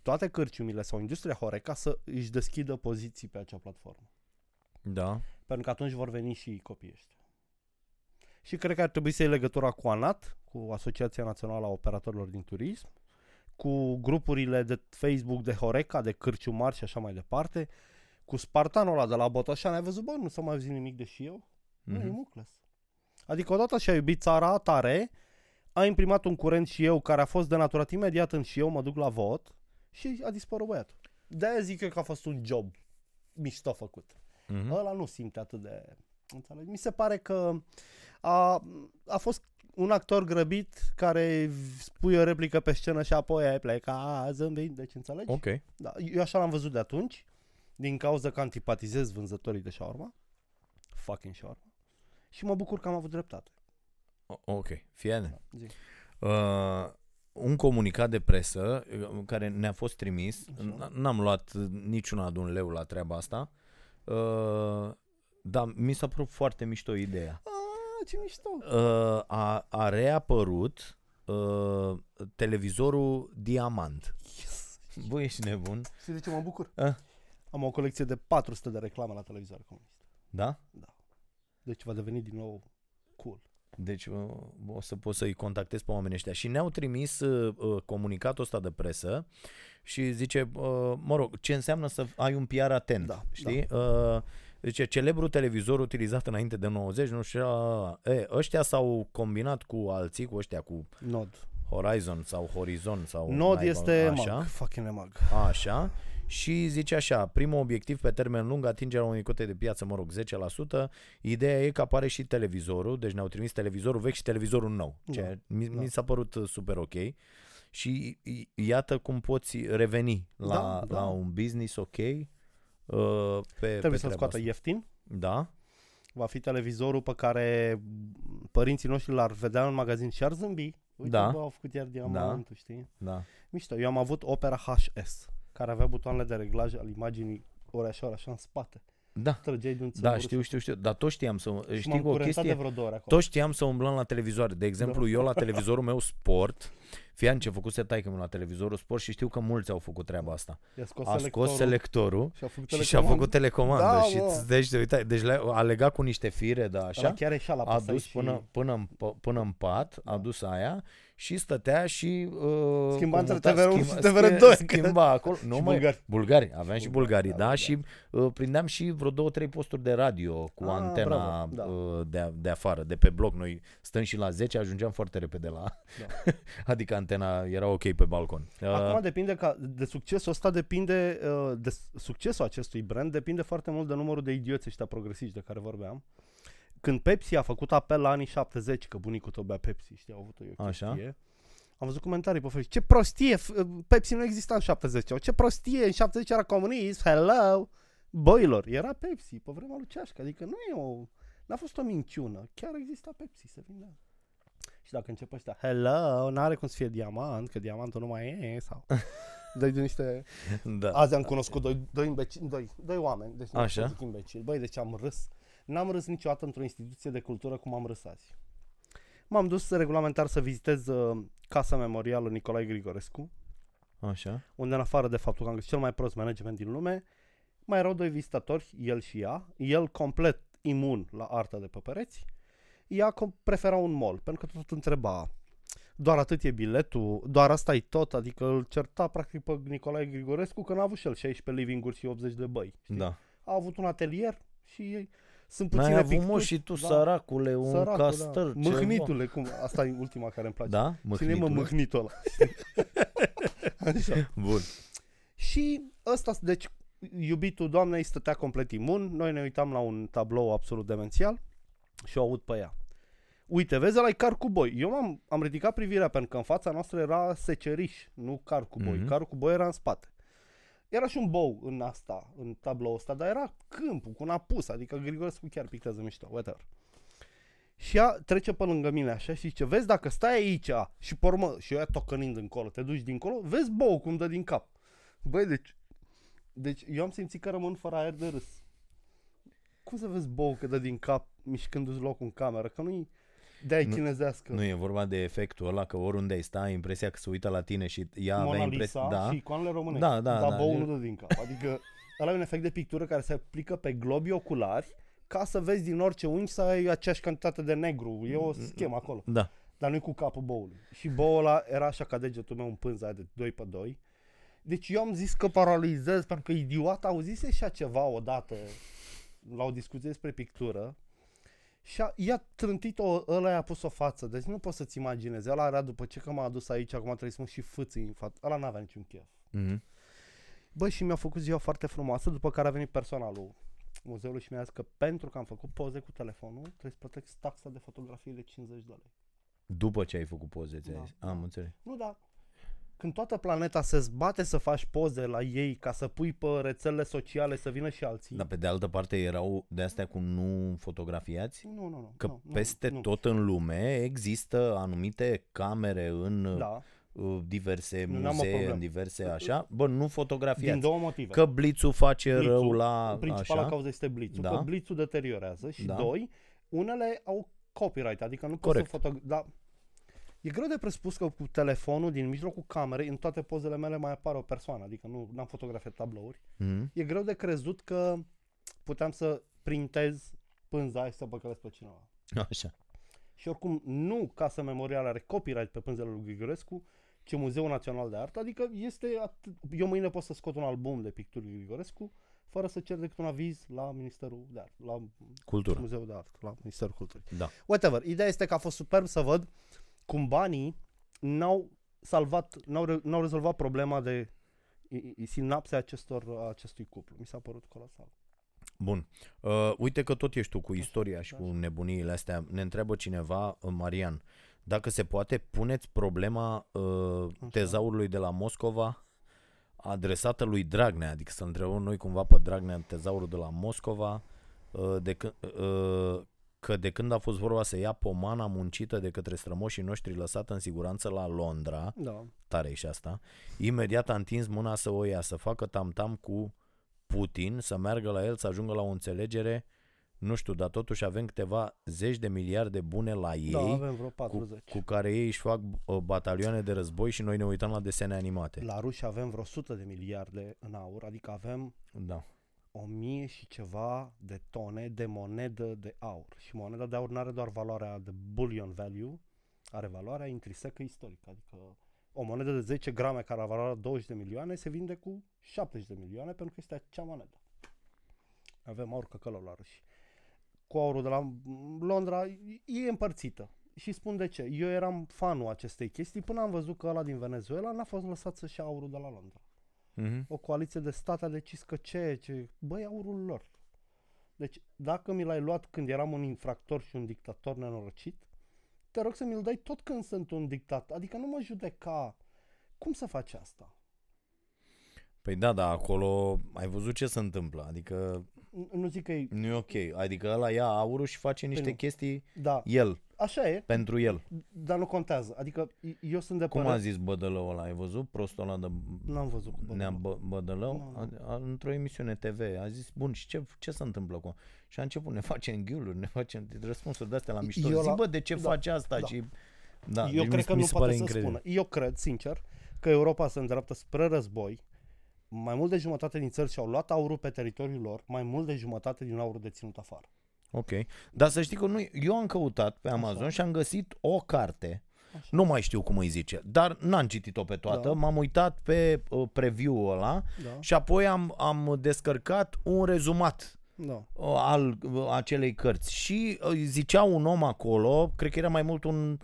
toate cârciumile sau industria Horeca să își deschidă poziții pe acea platformă. Da. Pentru că atunci vor veni și copiii ăștia. Și cred că ar trebui să iei legătura cu ANAT, cu Asociația Națională a Operatorilor din Turism, cu grupurile de Facebook de Horeca, de cârciumari și așa mai departe, cu Spartanul ăla de la Botoșani. Ai văzut, bă, nu s-a mai auzit nimic de și eu? Mm-hmm. Nu, e Mhm. mucles. Adică odată și-a iubit țara tare, a imprimat un curent și eu care a fost denaturat imediat în și eu mă duc la vot și a dispărut băiatul. De-aia zic eu că a fost un job mișto făcut. Mhm. Ăla nu simte atât de... Înțelegi? Mi se pare că a, a fost un actor grăbit care spui o replică pe scenă și apoi ai pleca zâmbind, deci înțelegi? Ok. Da, eu așa l-am văzut de atunci, din cauza că antipatizez vânzătorii de shawarma, fucking shawarma, și mă bucur că am avut dreptate. O- Ok. Fie Zi. Uh, un comunicat de presă uh, care ne-a fost trimis, Așa. n- n-am luat niciuna de un leu la treaba asta, uh, dar mi s-a părut foarte mișto ideea. Ah, ce mișto! Uh, a, a reapărut uh, televizorul Diamant. Yes! Bă, ești nebun? Știi de ce mă bucur? Ah. Am o colecție de 400 de reclame la televizor comunist. Da? Deci va deveni din nou cool. Deci uh, o să pot să-i contactez pe oamenii ăștia. Și ne-au trimis uh, uh, comunicatul ăsta de presă și zice, uh, mă rog, ce înseamnă să ai un PR atent, Da, știi? Uh, zice, celebrul televizor utilizat înainte de 90, nu știu, a, e, ăștia s-au combinat cu alții, cu ăștia, cu Nod. Horizon sau Horizon sau... Nod naiba, este așa. mag. Fucking mag. Așa. Și zice așa, primul obiectiv pe termen lung, atingerea unei cote de piață, mă rog, 10%. Ideea e că apare și televizorul, deci ne-au trimis televizorul vechi și televizorul nou. Da, Ce mi, da. mi s-a părut uh, super ok. Și i- iată cum poți reveni la, Da, da. la un business ok uh, pe, Trebuie pe să-l treaba scoată asta. ieftin. Da? Va fi televizorul pe care părinții noștri l-ar vedea în magazin și ar zâmbi. Uite, Da. bă, au făcut iar diamantul, știi? Da. Mișto. Eu am avut Opera HS, care avea butoanele de reglaj al imaginii ori așa, ori așa în spate. Da. Trăgeai de un Da, țămură știu, știu, știu. Dar tot știam să... și Știi m-am cu o curentat de chestie? vreo două ori acolo. Toți știam să umblăm la televizoare. De exemplu, Da. eu la televizorul meu sport, fiam ce făcuse taică meu la televizorul sport și știu că mulți au făcut treaba asta. I-a scos A scos selectorul și a făcut și și-a făcut telecomandă. Da, și mă. îți deci, de, uita, deci le- a legat cu niște fire, da, Așa? așa, chiar ieșea la a dus până, până, în, p- până în pat, a Da. dus aia și stătea și uh, Schimba între comuta- TVR1 și schimba- TVR2, schi- Schimba acolo. Nu și mai, bulgari. bulgari. Aveam și Bulgari, bulgarii, da, da, da. și uh, prindeam și vreo două, trei posturi de radio cu Ah, antena bravo, da. uh, de, de afară, de pe bloc. Noi stăm și la 10, ajungeam foarte repede la... Da. adică antena era ok pe balcon. Uh, Acum depinde ca de succesul ăsta depinde uh, de succesul acestui brand depinde foarte mult de numărul de idioți ăștia progresiști de care vorbeam. Când Pepsi a făcut apel la anii 70, că bunicul tău bea Pepsi, știi, au avut o Așa. chestie. Am văzut comentarii pe Facebook. Ce prostie! f- Pepsi nu exista în 70 Ce prostie! În 70 era comunism! Hello! Boilor! Era Pepsi pe vremea lui Ceașcă. Adică nu e o... N-a fost o minciună. Chiar exista Pepsi, se vindea. Și dacă începe ăștia, hello, n-are cum să fie diamant, că diamantul nu mai e, sau... Dai de niște... da. Azi am cunoscut doi, doi, imbecili, doi, doi oameni, deci nu Așa. pot să zic imbecili. Băi, deci am râs. N-am râs niciodată într-o instituție de cultură cum am râs azi. M-am dus regulamentar să vizitez uh, Casa Memorială Nicolae Grigorescu, Așa. unde în afară de faptul că am găsit cel mai prost management din lume, mai erau doi vizitatori, el și ea, el complet imun la arta de pe pereți, ea com- prefera un mall, pentru că tot întreba doar atât e biletul, doar asta e tot, adică îl certa practic pe Nicolae Grigorescu că n-a avut și el 16 living-uri și 80 de băi. Știi? Da. A avut un atelier și ei sunt puține N-ai avut mă picturi, și tu, da, săracule, un săracul, castel. da. ceva. Mâhnitule, cum, asta e ultima care îmi place. Da? Cine e mă Mâhnitule? mâhnitul ăla? Așa. Bun. Și ăsta, deci, iubitul doamnei stătea complet imun, noi ne uitam la un tablou absolut demențial și o aud pe ea. Uite, vezi, ăla e car cu boi. Eu m-am am ridicat privirea pentru că în fața noastră era seceriș, nu car cu boi. Mhm. Mm-hmm. Carul cu boi era în spate. Era și un bou în asta, în tablou ăsta, dar era câmpul cu un apus, adică Grigorescu chiar pictează mișto, whatever. Și ea trece pe lângă mine așa și zice, vezi dacă stai aici și pe urmă, și eu ea tocănind încolo, te duci dincolo, vezi bou cum dă din cap. Băi, deci, deci eu am simțit că rămân fără aer de râs. Cum să vezi bou că dă din cap mișcându-ți locul în cameră? Că nu-i... de-aia Nu- chinezească. Nu e vorba de efectul ăla că oriunde ai sta, ai impresia că se uită la tine și ea avea Mona impresia... Lisa Da, și icoanele românești. Da, da, Dar da. băul nu dă din cap. Adică ăla e un efect de pictură care se aplică pe globii oculari ca să vezi din orice unghi să ai aceeași cantitate de negru. E o schemă acolo. da. Dar nu cu capul boului. Și boul ăla era așa ca degetul meu în pânza aia de 2 pe 2. Deci eu am zis că paralizez pentru că idiot auzise și ceva odată la o discuție despre pictură și a, i-a trântit-o, ăla i-a pus o față, deci nu poți să-ți imaginezi. Ăla era după ce că m-a adus aici, acum trebuie să mă și fâții în față. Ăla n-avea niciun chef. Mhm. Bă, și mi-a făcut ziua foarte frumoasă, după care a venit personalul muzeului și mi-a zis că pentru că am făcut poze cu telefonul, trebuie să plătesc taxa de fotografie de 50 de lei. După ce ai făcut poze, ți-ai Da, zis. da. Am înțeles. Nu, da. Când toată planeta se zbate să faci poze la ei ca să pui pe rețelele sociale să vină și alții. Dar pe de altă parte erau de astea cu nu fotografiați? Nu, nu, nu. Că nu, nu, peste nu. tot în lume există anumite camere în Da, uh, diverse Nu, n-am o muzee, problemă. în diverse așa. Bă, nu din fotografiați. două motive. Că blițul face Blițul, rău la Principala așa. cauză este blițul, Da. că blițul deteriorează și Da. doi, unele au copyright, adică nu Corect. poți să foto... Da. E greu de presupus că cu telefonul din mijlocul camerei, în toate pozele mele mai apare o persoană, adică nu am fotografiat tablouri. Mhm. E greu de crezut că puteam să printez pânza aia și să păcălesc pe cineva. Așa. Și oricum, nu Casa Memorială are copyright pe pânzele lui Grigorescu, ci Muzeul Național de Artă, adică este atât... Eu mâine pot să scot un album de picturi lui Grigorescu fără să cer decât un aviz la Ministerul de Artă, la Cultură. Muzeul de Artă, la Ministerul Culturii. Da. Whatever, ideea este că a fost superb să văd cum banii n-au salvat, n-au, re- n-au rezolvat problema de i- i- sinapse acestor, acestui cuplu. Mi s-a părut colosal. Bun. Uh, uite că tot ești tu cu istoria și da, cu nebuniile astea. Ne întreabă cineva, uh, Marian, dacă se poate, puneți problema uh, tezaurului de la Moscova adresată lui Dragnea, adică să întrebăm noi cumva pe Dragnea tezaurul de la Moscova, uh, de când, uh, că de când a fost vorba să ia pomana muncită de către strămoșii noștri lăsată în siguranță la Londra, Da. tare e și asta, imediat a întins mâna să o ia, să facă tam-tam cu Putin, să meargă la el, să ajungă la o înțelegere, nu știu, dar totuși avem câteva zeci de miliarde bune la ei, da, avem vreo cu, 40. cu care ei își fac uh, batalioane de război și noi ne uităm la desene animate. La ruși avem vreo 100 de miliarde în aur, adică avem Da. O mie și ceva de tone de monedă de aur. Și moneda de aur nu are doar valoarea de bullion value, are valoarea intrinsecă istorică. Adică o monedă de 10 grame care are valoarea 20 de milioane se vinde cu 70 de milioane pentru că este acea monedă. Avem aur căcălău la ruși. Cu aurul de la Londra e împărțită. Și spun de ce. Eu eram fanul acestei chestii până am văzut că ăla din Venezuela n-a fost lăsat să-și ia aurul de la Londra Mhm. o coaliție de state a decis că ce, ce, băi, aurul lor. Deci, dacă mi l-ai luat când eram un infractor și un dictator nenorocit, te rog să mi-l dai tot când sunt un dictator. Adică nu mă judeca. Cum să faci asta? Păi da, da, acolo ai văzut ce se întâmplă, adică N- Nu zic că e... nu e ok, adică ăla ia aurul și face niște nu. chestii Da, el, așa e, pentru el. dar nu contează. Adică eu sunt de Cum a părere... zis Bădălău ăla, ai văzut prostul ăla de N-am văzut cu Nea Bădălău. Bă- Bădălău, Nu, a, a, într-o emisiune TV, a zis, bun, și ce, ce se întâmplă cu... Și a început, ne facem ghiuluri, ne facem răspunsuri de-astea la mișto. Eu Zi, la- bă, de ce da, faci asta? da. Și... Da, eu deci mi- cred că mi nu se poate pare să incredibil. spună. Eu cred, sincer, că Europa se îndreaptă spre război. Mai mult de jumătate din țări și-au luat aurul pe teritoriul lor, mai mult de jumătate din aurul deținut afară. Ok. Dar să știi că nu, eu am căutat pe Amazon și am găsit o carte. Nu mai știu cum îi zice, dar n-am citit-o pe toată. Da. M-am uitat pe uh, preview-ul ăla Da. și apoi am, am descărcat un rezumat Da. uh, al uh, acelei cărți și uh, zicea un om acolo, cred că era mai mult un,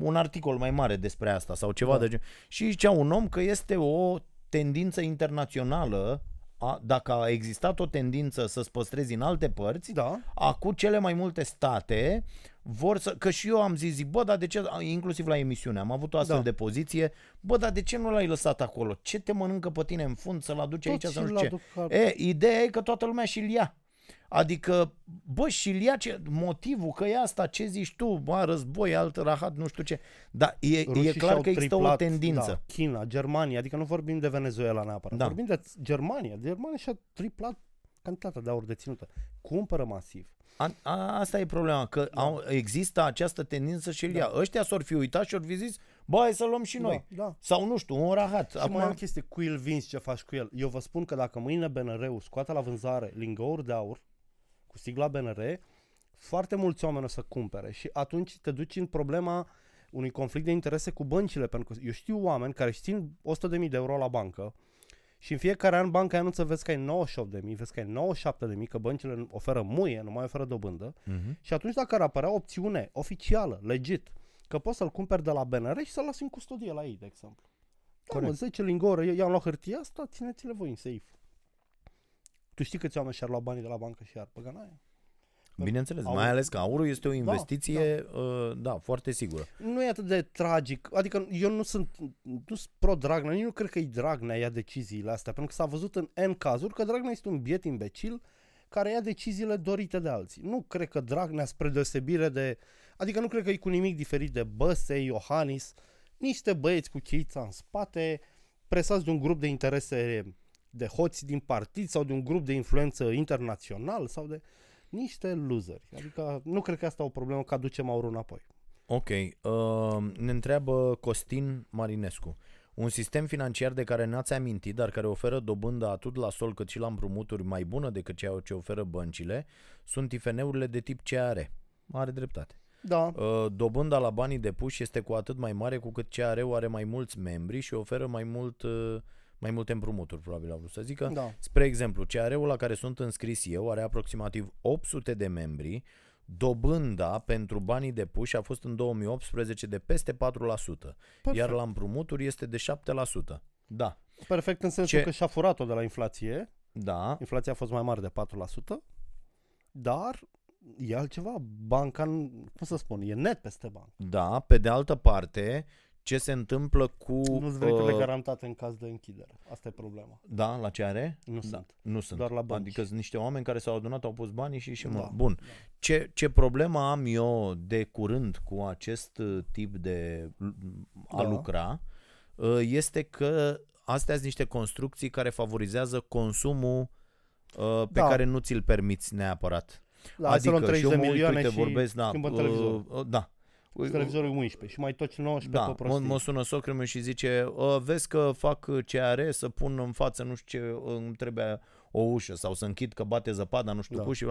un articol mai mare despre asta sau ceva Da. de genul. Și zicea un om că este o tendință internațională, a, dacă a existat o tendință să-ți păstrezi în alte părți, Da. acum cele mai multe state vor să, că și eu am zis, zic, bă, dar de ce, inclusiv la emisiune, am avut o astfel Da. de poziție, bă, dar de ce nu l-ai lăsat acolo? Ce te mănâncă pe tine în fund să-l aduci aici, Tot să nu și-l știu ce? aduc ca- E, ideea e că toată lumea și-l ia. Adică, bă, și-l ia ce, motivul că e asta, ce zici tu, bă, război, alt rahat, nu știu ce. Dar e, e Rușii clar și-au că există o triplat, tendință. Da, China, Germania, adică nu vorbim de Venezuela neapărat, Da. vorbim de Germania. Germania și-a triplat cantitatea de aur deținută. cumpără masiv. A, a, asta e problema, că Da. au, există această tendință și el ia. Ăștia s-or fi uitat și or fi zis, bă, hai să luăm și noi. Da, da. Sau nu știu, un rahat. Și mai e o chestie, cu el vinzi ce faci cu el. Eu vă spun că dacă mâine BNR-ul scoate la vânzare lingouri de aur cu sigla BNR, foarte mulți oameni o să cumpere și atunci te duci în problema unui conflict de interese cu băncile, pentru că eu știu oameni care își țin 100.000 de euro la bancă și în fiecare an banca anunță, vezi că ai 98.000, vezi că ai 97.000, că băncile oferă muie, nu mai oferă dobândă. Mhm. Și atunci dacă ar apărea o opțiune oficială, legit, că poți să-l cumperi de la BNR și să-l lasi în custodie la ei, de exemplu. Da, mă, Corect. 10 lingore, i-am luat hârtia asta, țineți-le voi în safe. Tu știi câți oameni și-ar lua banii de la bancă și ar băga în aia? Bineînțeles, Aur- mai ales că aurul este o investiție, da, da foarte sigură. Nu e atât de tragic, adică eu nu sunt, nu sunt pro-Dragnea, nici nu cred că e Dragnea ia deciziile astea, pentru că s-a văzut în N cazuri că Dragnea este un biet imbecil care ia deciziile dorite de alții. Nu cred că Dragnea, spre deosebire de... Adică nu cred că e cu nimic diferit de Băsei, Iohannis, niște băieți cu cheița în spate, presați de un grup de interese de hoți din partid sau de un grup de influență internațional sau de niște loseri. Adică nu cred că asta e o problemă că aducem aurul înapoi. Ok, uh, ne întreabă Costin Marinescu. Un sistem financiar de care n-ați amintit, dar care oferă dobândă atât la sol cât și la împrumuturi mai bună decât ceea ce oferă băncile, sunt IFN-urile de tip CAR. Are dreptate. Da, Uh, dobânda la banii depuși este cu atât mai mare cu cât CAR-ul are mai mulți membri și oferă mai mult uh, mai multe împrumuturi, probabil a vrut să zică. da. Spre exemplu, CAR-ul la care sunt înscris eu are aproximativ 800 de membri, dobânda pentru banii depuși a fost în 2018 de peste 4%, Perfect. iar la împrumuturi este de 7%. Da, Perfect în sensul Ce- că și-a furat-o de la inflație. da, Inflația a fost mai mare de 4%, dar e altceva. Banca, nu- cum să spun, e net peste bancă. da, pe de altă parte, ce se întâmplă cu... Nu-ți veniturile uh, garantate în caz de închidere. Asta e problema. Da, la CAR? Nu da. sunt. Nu sunt. Doar la bănci. Adică sunt niște oameni care s-au adunat, au pus banii și și mă. Da, Bun. da. Ce, ce problemă am eu de curând cu acest uh, tip de l- a Da. lucra uh, este că astea sunt niște construcții care favorizează consumul uh, pe Da. care nu ți-l permiți neapărat. Da, adică să luăm 30 și eu de mă uit, milioane uite, și vorbesc, da, schimbăm uh, televizorul. Uh, da. Televizorul e 11 și mai toți 19 Da, pe mă, prostii. mă sună socrul meu și zice "Ă, Vezi că fac CAR să pun în față nu știu ce Îmi trebuie o ușă sau să închid că bate zăpada nu știu Da. da. cum și,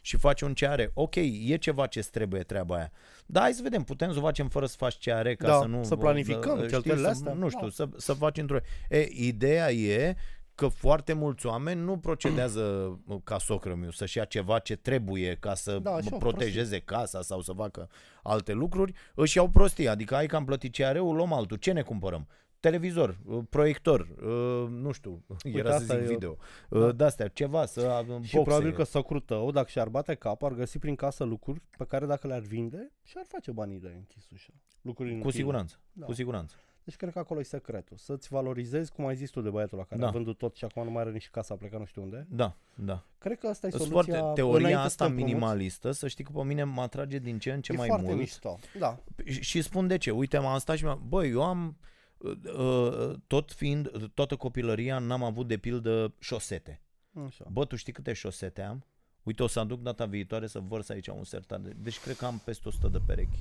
și face un CAR Ok, e ceva ce trebuie treaba aia Da, hai să vedem, putem să o facem fără să faci CAR ca Da, să nu să planificăm știi, cheltuielile să, astea. Nu știu, Da. să, să faci într-o e, Ideea e că foarte mulți oameni nu procedează ca socrul meu să-și ia ceva ce trebuie ca să Da, și o protejeze casa sau să facă alte lucruri, își iau prostii. Adică ai că am plătit CR-ul, luăm altul. Ce ne cumpărăm? Televizor, uh, proiector, uh, nu știu, era să asta zic e o- video, Da. uh, de-astea, ceva, să avem Și probabil că socrul tău, dacă și-ar bate cap, ar găsi prin casă lucruri pe care dacă le-ar vinde, și-ar face banii de închis ușa. Lucruri Cu inutile. siguranță, Da. cu siguranță. Deci cred că acolo e secretul. Să-ți valorizezi, cum ai zis tu de băiatul la care Da. a vândut tot și acum nu mai are nici casa, a plecat nu știu unde. Da, da. Cred că asta e Sunt soluția. foarte, înainte teoria să asta te împrumuți. minimalistă, să știi că pe mine mă atrage din ce în ce e mai foarte mult. mișto. Da. Și- Și spun de ce. Uite, m-am stat și mi-am... Băi, eu am... uh, uh, Tot fiind, toată copilăria n-am avut de pildă șosete. Așa. Bă, tu știi câte șosete am? Uite, o să aduc data viitoare să vărs aici un sertar. de- Deci cred că am peste 100 de perechi.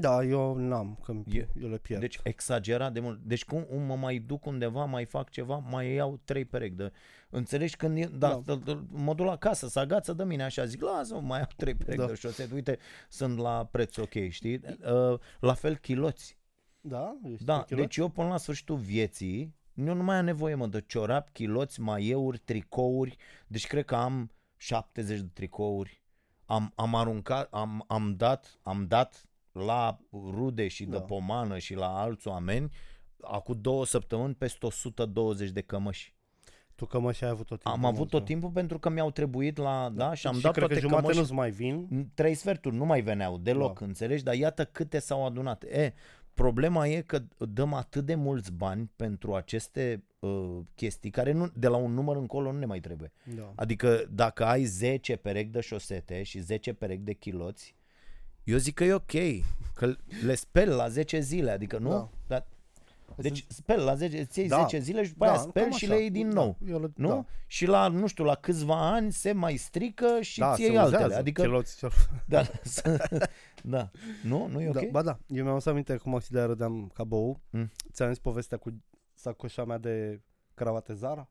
Da, eu n-am, că E- eu le pierd. Deci exagerat de mult. Deci cum mă mai duc undeva, mai fac ceva, mai iau trei perechi de... Înțelegi? Când e, da, Da. da. mă duc la casă, să agață de mine așa, zic, lasă mai iau trei perechi Da. de șosete. Uite, sunt la preț ok, știi? Uh, la fel chiloți. Da? Ești Da, pe kilot? deci eu până la sfârșitul vieții, eu nu mai am nevoie, mă, de ciorap, chiloți, maieuri, tricouri. Deci cred că am 70 de tricouri. Am, am aruncat, am, am dat, am dat la rude și de Da. pomană și la alți oameni acum două săptămâni peste 120 de cămăși. Tu că mă și ai avut tot timpul. Am avut tot mulțumesc. timpul pentru că mi-au trebuit la, da, și am și dat cred toate că jumate cămăși nu-ți mai vin. trei sferturi nu mai veneau deloc, Da. înțelegi? Dar iată câte s-au adunat. E, problema e că dăm atât de mulți bani pentru aceste uh, chestii care nu, de la un număr încolo nu ne mai trebuie. Da. Adică dacă ai 10 perechi de șosete și 10 perechi de chiloți, eu zic că e ok, că le speli la 10 zile, adică nu? Da. Dar Deci speli la 10, îți iei Da. 10 zile și după aia speli cam și așa. le iei din Da, nou. eu le- Nu? Da. Și la, nu știu, la câțiva ani se mai strică și Da, ți se iei altele. uzează. Adică, Chiloți, cel- da, să- da. Nu? Nu e ok? da, ba da, eu mi-am adus aminte cum accidea râdeam ca bou. Mm. Ți-am zis povestea cu sacoșa mea de cravate Zara?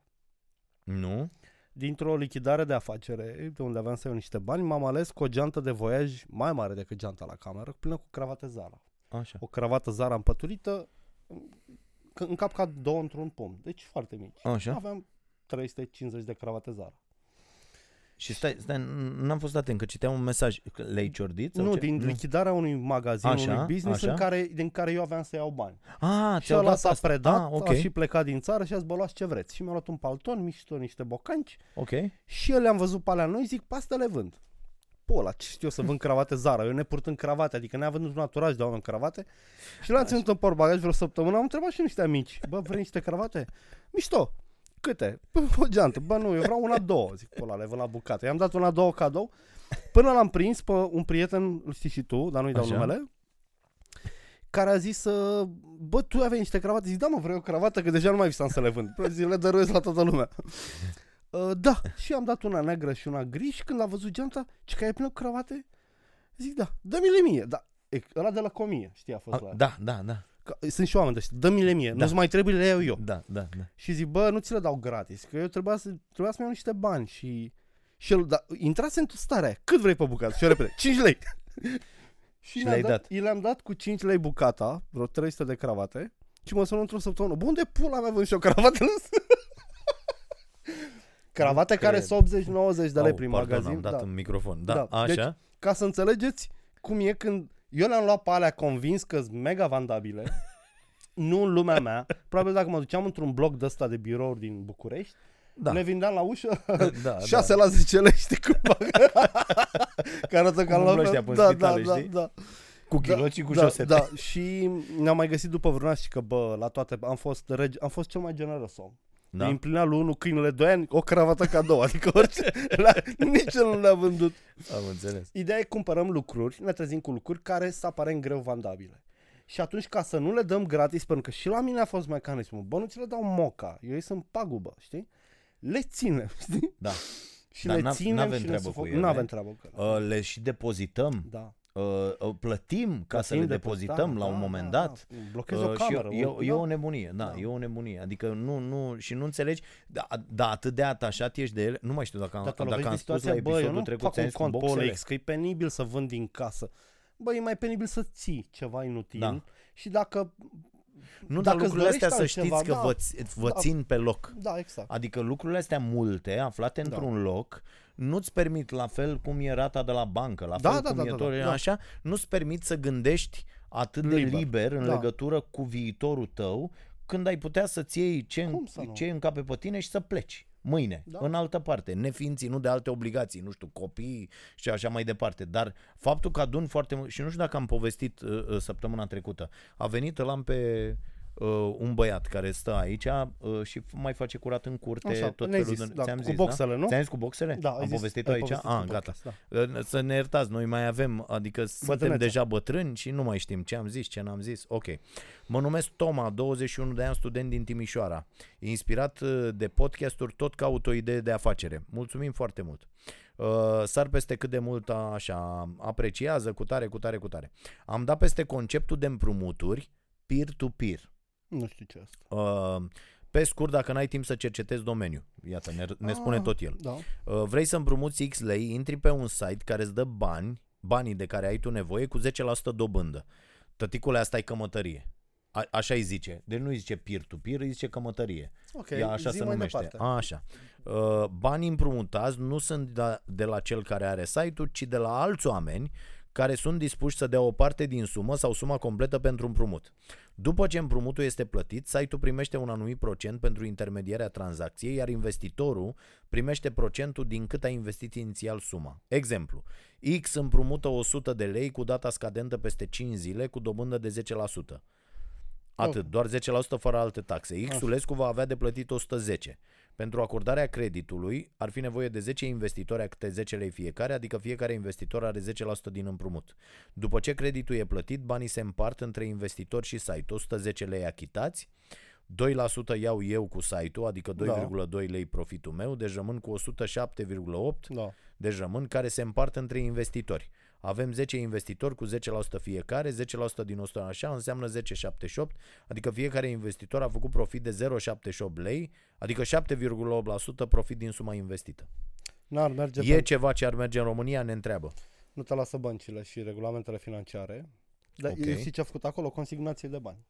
Nu? Dintr-o lichidare de afacere, de unde aveam să iau niște bani, m-am ales cu o geantă de voiaj mai mare decât geanta la cameră, plină cu cravate Zara. Așa. O cravată Zara împăturită, în- în cap ca două într-un pumn, deci foarte mici. Așa. Aveam 350 de cravate Zara. Și stai, stai, n- n-am fost atent, că citeam un mesaj. Că Le-ai ciordit? sau Nu, ce? din lichidarea unui magazin, Așa, unui business așa. în care, din care eu aveam să iau bani. Ah, Și ți-au ăla dat s-a asta. predat, Ah, ok, a și plecat din țară și a zis, bă, luați ce vreți. Și mi-a luat un palton mișto, niște bocanci ok. și eu le-am văzut pe alea noi, zic, pe astea le vând. Pola, ce știu eu să vând cravate Zara, eu nepurtând cravate, adică ne-a vândut un anturaj de oameni cravate și l-am ținut în portbagaj vreo săptămână, am întrebat și niște amici, bă, vrei niște cravate? Mișto, câte? Bă, o geantă, bă, nu, eu vreau una, două, zic, pola, le vând la bucate. I-am dat una, două cadou, până l-am prins pe un prieten, îl știi și tu, dar nu-i dau Așa. numele, care a zis, uh, bă, tu aveai niște cravate? Zic, da mă, vreau o cravată, că deja nu mai visam să le vând. Bă, Zic, le dăruiesc la toată lumea. Uh, da, și am dat una neagră și una gri și când a văzut geanta, ce că ai plină cu cravate? Zic, da, dă-mi-le mie. Da, e, ăla de la comie, știi, a fost A, la da, da, da. Că, sunt și oameni de ăștia, dă-mi-le mie, Da. nu-ți mai trebuie, le iau eu. Da, da, da. Și zic, bă, nu ți le dau gratis, că eu trebuia să, trebuia să-mi iau niște bani și... Și el, da, intrase în starea aia. Cât vrei pe bucată? Și eu repede, 5 lei. și Și mi-a le-ai dat, dat. I le-am dat cu 5 lei bucata, vreo 300 de cravate. Și mă sună într-o săptămână. Bă, unde pula mea vând și eu cravate? cravate Nu care cred. sunt 80-90 de lei Au, prin pardon, magazin. am dat da. în microfon. Da, Da, așa. deci- Ca să înțelegeți cum e când eu le-am luat pe alea convins că sunt mega vandabile, nu în lumea mea. Probabil dacă mă duceam într-un bloc de ăsta de birouri din București, da. le vindeam la ușă da, 6 la 10 lei, știi cum fac? Care arată ca Cum la umblu ăștia fel. pe da, spitale, da, știi? da, da. Cu chiloți și cu da, șosete. Da, și ne-am mai găsit după vreun an și că, bă, la toate, am fost, regi, am fost cel mai generos om. Da? Da? Îi împlinea lui unul câinele 2 ani, o cravată cadou, adică orice, la, nici el nu le-a vândut. Am înțeles. Ideea e că cumpărăm lucruri, ne trezim cu lucruri care să aparent greu vandabile. Și atunci ca să nu le dăm gratis, pentru că și la mine a fost mecanismul, bă, nu ți le dau moca, eu îi sunt pagubă, știi? Le ținem, știi? Da. Și Dar le n-a- ținem n-avem și treabă le cu sufoc- ele. Nu avem treabă cu ele. Uh, le și depozităm. Da. Uh, uh, plătim ca să Plătim le de- depozităm da, la un da, moment da, dat. Da. Blochezi Uh, o și cameră. e, e, o- e da. o nebunie, da, Da. e o nebunie. Adică nu, nu, și nu înțelegi, da, da, atât de atașat ești de ele, nu mai știu dacă am, Dacă, dacă lovești am de spus la situația, bă, eu episodul nu trecut, fac ți-am un zis cu cont pe boxele. OLX, că e penibil să vând din casă. Bă, e mai penibil să ții ceva inutil Da. și dacă... Nu, dar dacă îți lucrurile astea să dorești știți altceva, că da. vă, ți- vă Da. țin pe loc. Da, exact. Adică lucrurile astea multe, aflate într-un loc, nu-ți permit, la fel cum e rata de la bancă, la Da, fel da, cum da, e da, tot, da, da. așa, nu-ți permit să gândești atât de Liber. liber în Da. legătură cu viitorul tău, când ai putea să-ți iei ce, Cum să nu? ce încape pe tine și să pleci. Mâine, Da. în altă parte, nefiind ținut de alte obligații, nu știu, copii și așa mai departe. Dar faptul că adun foarte mult, și nu știu dacă am povestit uh, uh, săptămâna trecută, a venit l-am pe uh, un băiat care stă aici uh, și mai face curat în curte Așa, tot ne-ai felul zis, de... da, ți-am cu zis, boxele, da? nu? Ți-am zis cu boxele? Da, ai am zis- povestit ai aici? povestit ah, în gata. podcast, da. Uh, Să ne iertați, noi mai avem, adică suntem Bătrânețe. deja bătrâni și nu mai știm ce am zis, ce n-am zis. Ok. Mă numesc Toma, 21 de ani, student din Timișoara. Inspirat uh, de podcasturi, tot caut o idee de afacere. Mulțumim foarte mult. Uh, sar peste cât de mult a- așa apreciază, cu tare, cu tare, cu tare. Am dat peste conceptul de împrumuturi peer-to-peer. Nu știu ce e asta. Uh, pe scurt, dacă n-ai timp să cercetezi domeniul. Iată, ne, ne spune Ah, tot el. Da. Uh, vrei să împrumuți X lei, intri pe un site care îți dă bani, banii de care ai tu nevoie, cu 10% dobândă. Tăticule, asta e cămătărie. A, așa îi zice. Deci nu îi zice peer-to-peer, îi zice cămătărie. Ok, Ea așa zi se mai numește. departe. A, așa. Uh, banii împrumutați nu sunt de, de la cel care are site-ul, ci de la alți oameni care sunt dispuși să dea o parte din sumă sau suma completă pentru împrumut. După ce împrumutul este plătit, site-ul primește un anumit procent pentru intermedierea tranzacției, iar investitorul primește procentul din cât a investit inițial suma. Exemplu, X împrumută 100 de lei cu data scadentă peste 5 zile cu dobândă de 10%. Atât, doar 10% fără alte taxe. Xulescu va avea de plătit 110. Pentru acordarea creditului ar fi nevoie de 10 investitori a câte 10 lei fiecare, adică fiecare investitor are 10% din împrumut. După ce creditul e plătit, banii se împart între investitori și site. 110 lei achitați, 2% iau eu cu site-ul, adică 2,2 lei profitul meu, deci rămân cu 107,8 Da. deci rămân care se împart între investitori. Avem 10 investitori cu 10% fiecare, 10% din 100 așa înseamnă 10,78, adică fiecare investitor a făcut profit de 0,78 lei, adică 7,8% profit din suma investită. N-ar merge E pentru... ceva ce ar merge în România, ne întreabă. Nu te lasă băncile și regulamentele financiare. Dar Ok. okay. știi ce a făcut acolo? Consignație de bani.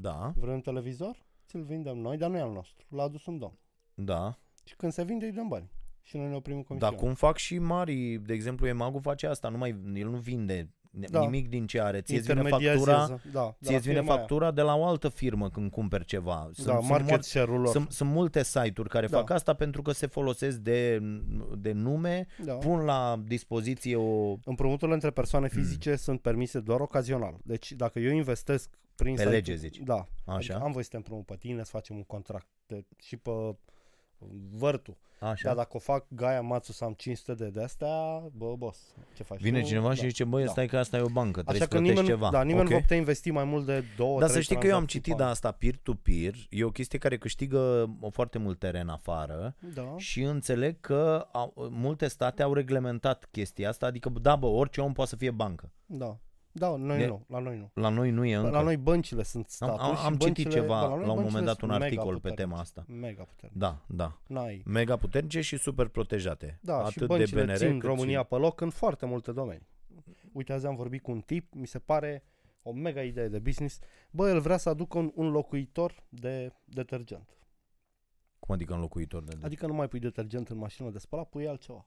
Da, Vrei un televizor? Ți-l vindem noi, dar nu e al nostru. L-a adus un domn. da. Și când se vinde, îi dăm bani. Și noi ne oprim Dar comisiune. cum fac și mari, de exemplu, Emagu face asta, nu mai, el nu vinde Da. nimic din ce are, ție vine Intermediazează. factura, Da, de ție la vine firma aia. factura de la o altă firmă când cumperi ceva. Sunt, Da, sunt market mulți- share-ul lor. Sunt, sunt multe site-uri care Da. fac asta pentru că se folosesc de, de nume, Da. pun la dispoziție o... Împrumuturile între persoane Hmm. fizice sunt permise doar ocazional. Deci dacă eu investesc prin Pe site-ul- lege, zici. Da. Așa, Adică am voie să te împrumut pe tine, să facem un contract de, și pe vârtul. așa. Dar dacă o fac Gaia Matsu să am 500 de de-astea, bă, boss, ce faci Vine tu? cineva da. și zice, băi, da. stai că asta e o bancă, trebuie Așa să că plătești nimeni, ceva. da, nimeni Ok. nu va putea investi mai mult de două, Dar să trei știi că eu am tranzacții citit pe de an. asta peer-to-peer, e o chestie care câștigă o foarte mult teren afară Da. și înțeleg că au, multe state au reglementat chestia asta, adică da, bă, orice om poate să fie bancă. Da. Da, noi De- nu, la noi nu. La noi nu e încă. La noi băncile sunt am, statul am, și am citit băncile, ceva da, noi la un moment băncile dat un sunt mega articol pe puternice. tema asta. Mega puternic. Da, da. N-ai. Mega puternice și super protejate. Da, Atât și de băncile BNR țin cât România și... pe loc în foarte multe domenii. Uite, azi am vorbit cu un tip, mi se pare o mega idee de business. Bă, el vrea să aducă un, un locuitor de detergent. Cum adică înlocuitor de... Adică nu mai pui detergent în mașină de spălat, pui altceva.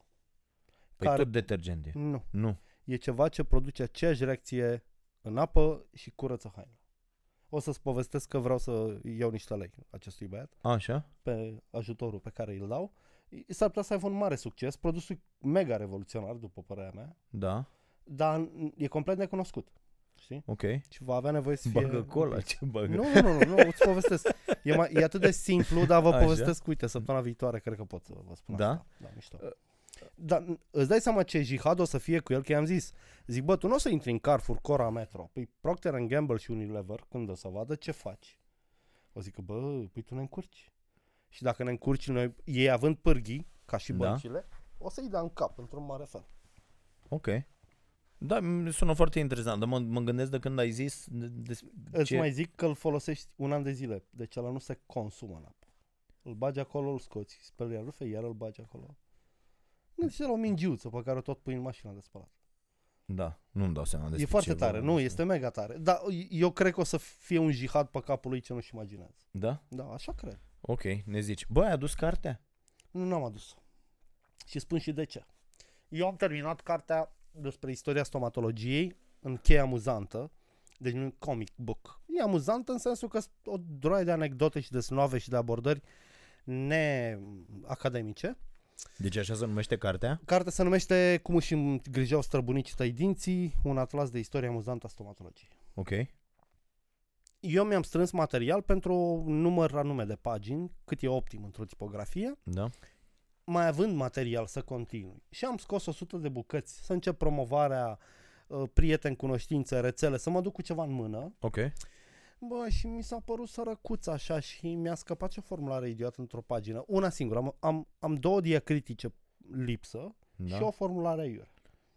Păi care- tot detergent e. Nu. Nu. E ceva ce produce aceeași reacție în apă și curăță haine. O să-ți povestesc că vreau să iau niște lei acestui băiat Așa? pe ajutorul pe care îl dau. S-ar putea să aibă un mare succes. Produsul e mega revoluționar, după părerea mea, Da. dar e complet necunoscut. Știi? Ok. Și va avea nevoie să fie... Bagă cola, ce bagă? Nu, nu, nu, nu, nu, îți povestesc. E, mai, e atât de simplu, dar vă Așa. povestesc, uite, săptămâna viitoare, cred că pot să vă spun Da? asta. Da, mișto. Dar îți dai seama ce jihad o să fie cu el, că i-am zis, zic, bă, tu nu o să intri în Carrefour, Cora, Metro, păi Procter Gamble și Unilever, când o să vadă, ce faci? O zic, bă, păi tu ne încurci. Și dacă ne încurci noi, ei având pârghii, ca și Da. băncile, o să-i dea în cap, într-un mare fel. Ok. Da, mi sună foarte interesant, dar mă, mă gândesc de când ai zis de, de, Îți ce... mai zic că îl folosești un an de zile, deci ăla nu se consumă în apă. Îl bagi acolo, îl scoți, speli iar rufe, iar îl bagi acolo. Gândește la o mingiuță pe care o tot pui în mașina de spălat. Da, nu-mi dau seama despre e foarte ce tare, vorbim nu, asta. este mega tare. Dar eu cred că o să fie un jihad pe capul lui ce nu-și imaginează. Da? Da, așa cred. Ok, ne zici. Bă, ai adus cartea? Nu, n-am adus. Și spun și de ce. Eu am terminat cartea despre istoria stomatologiei în cheie amuzantă, deci un comic book. E amuzantă în sensul că sunt o droaie de anecdote și de snove și de abordări neacademice. Deci așa se numește cartea? Cartea se numește Cum își îngrijeau străbunicii tăi dinții, un atlas de istorie amuzantă a stomatologiei. Ok. Eu mi-am strâns material pentru un număr anume de pagini, cât e optim într-o tipografie, Da. mai având material să continui. Și am scos 100 de bucăți, să încep promovarea, uh, prieteni, cunoștințe, rețele, să mă duc cu ceva în mână. Ok. Bă, și mi s-a părut sărăcuț așa și mi-a scăpat ce formulare idiot într-o pagină. Una singură. Am, am, am două diacritice lipsă Da. și o formulare aiurea.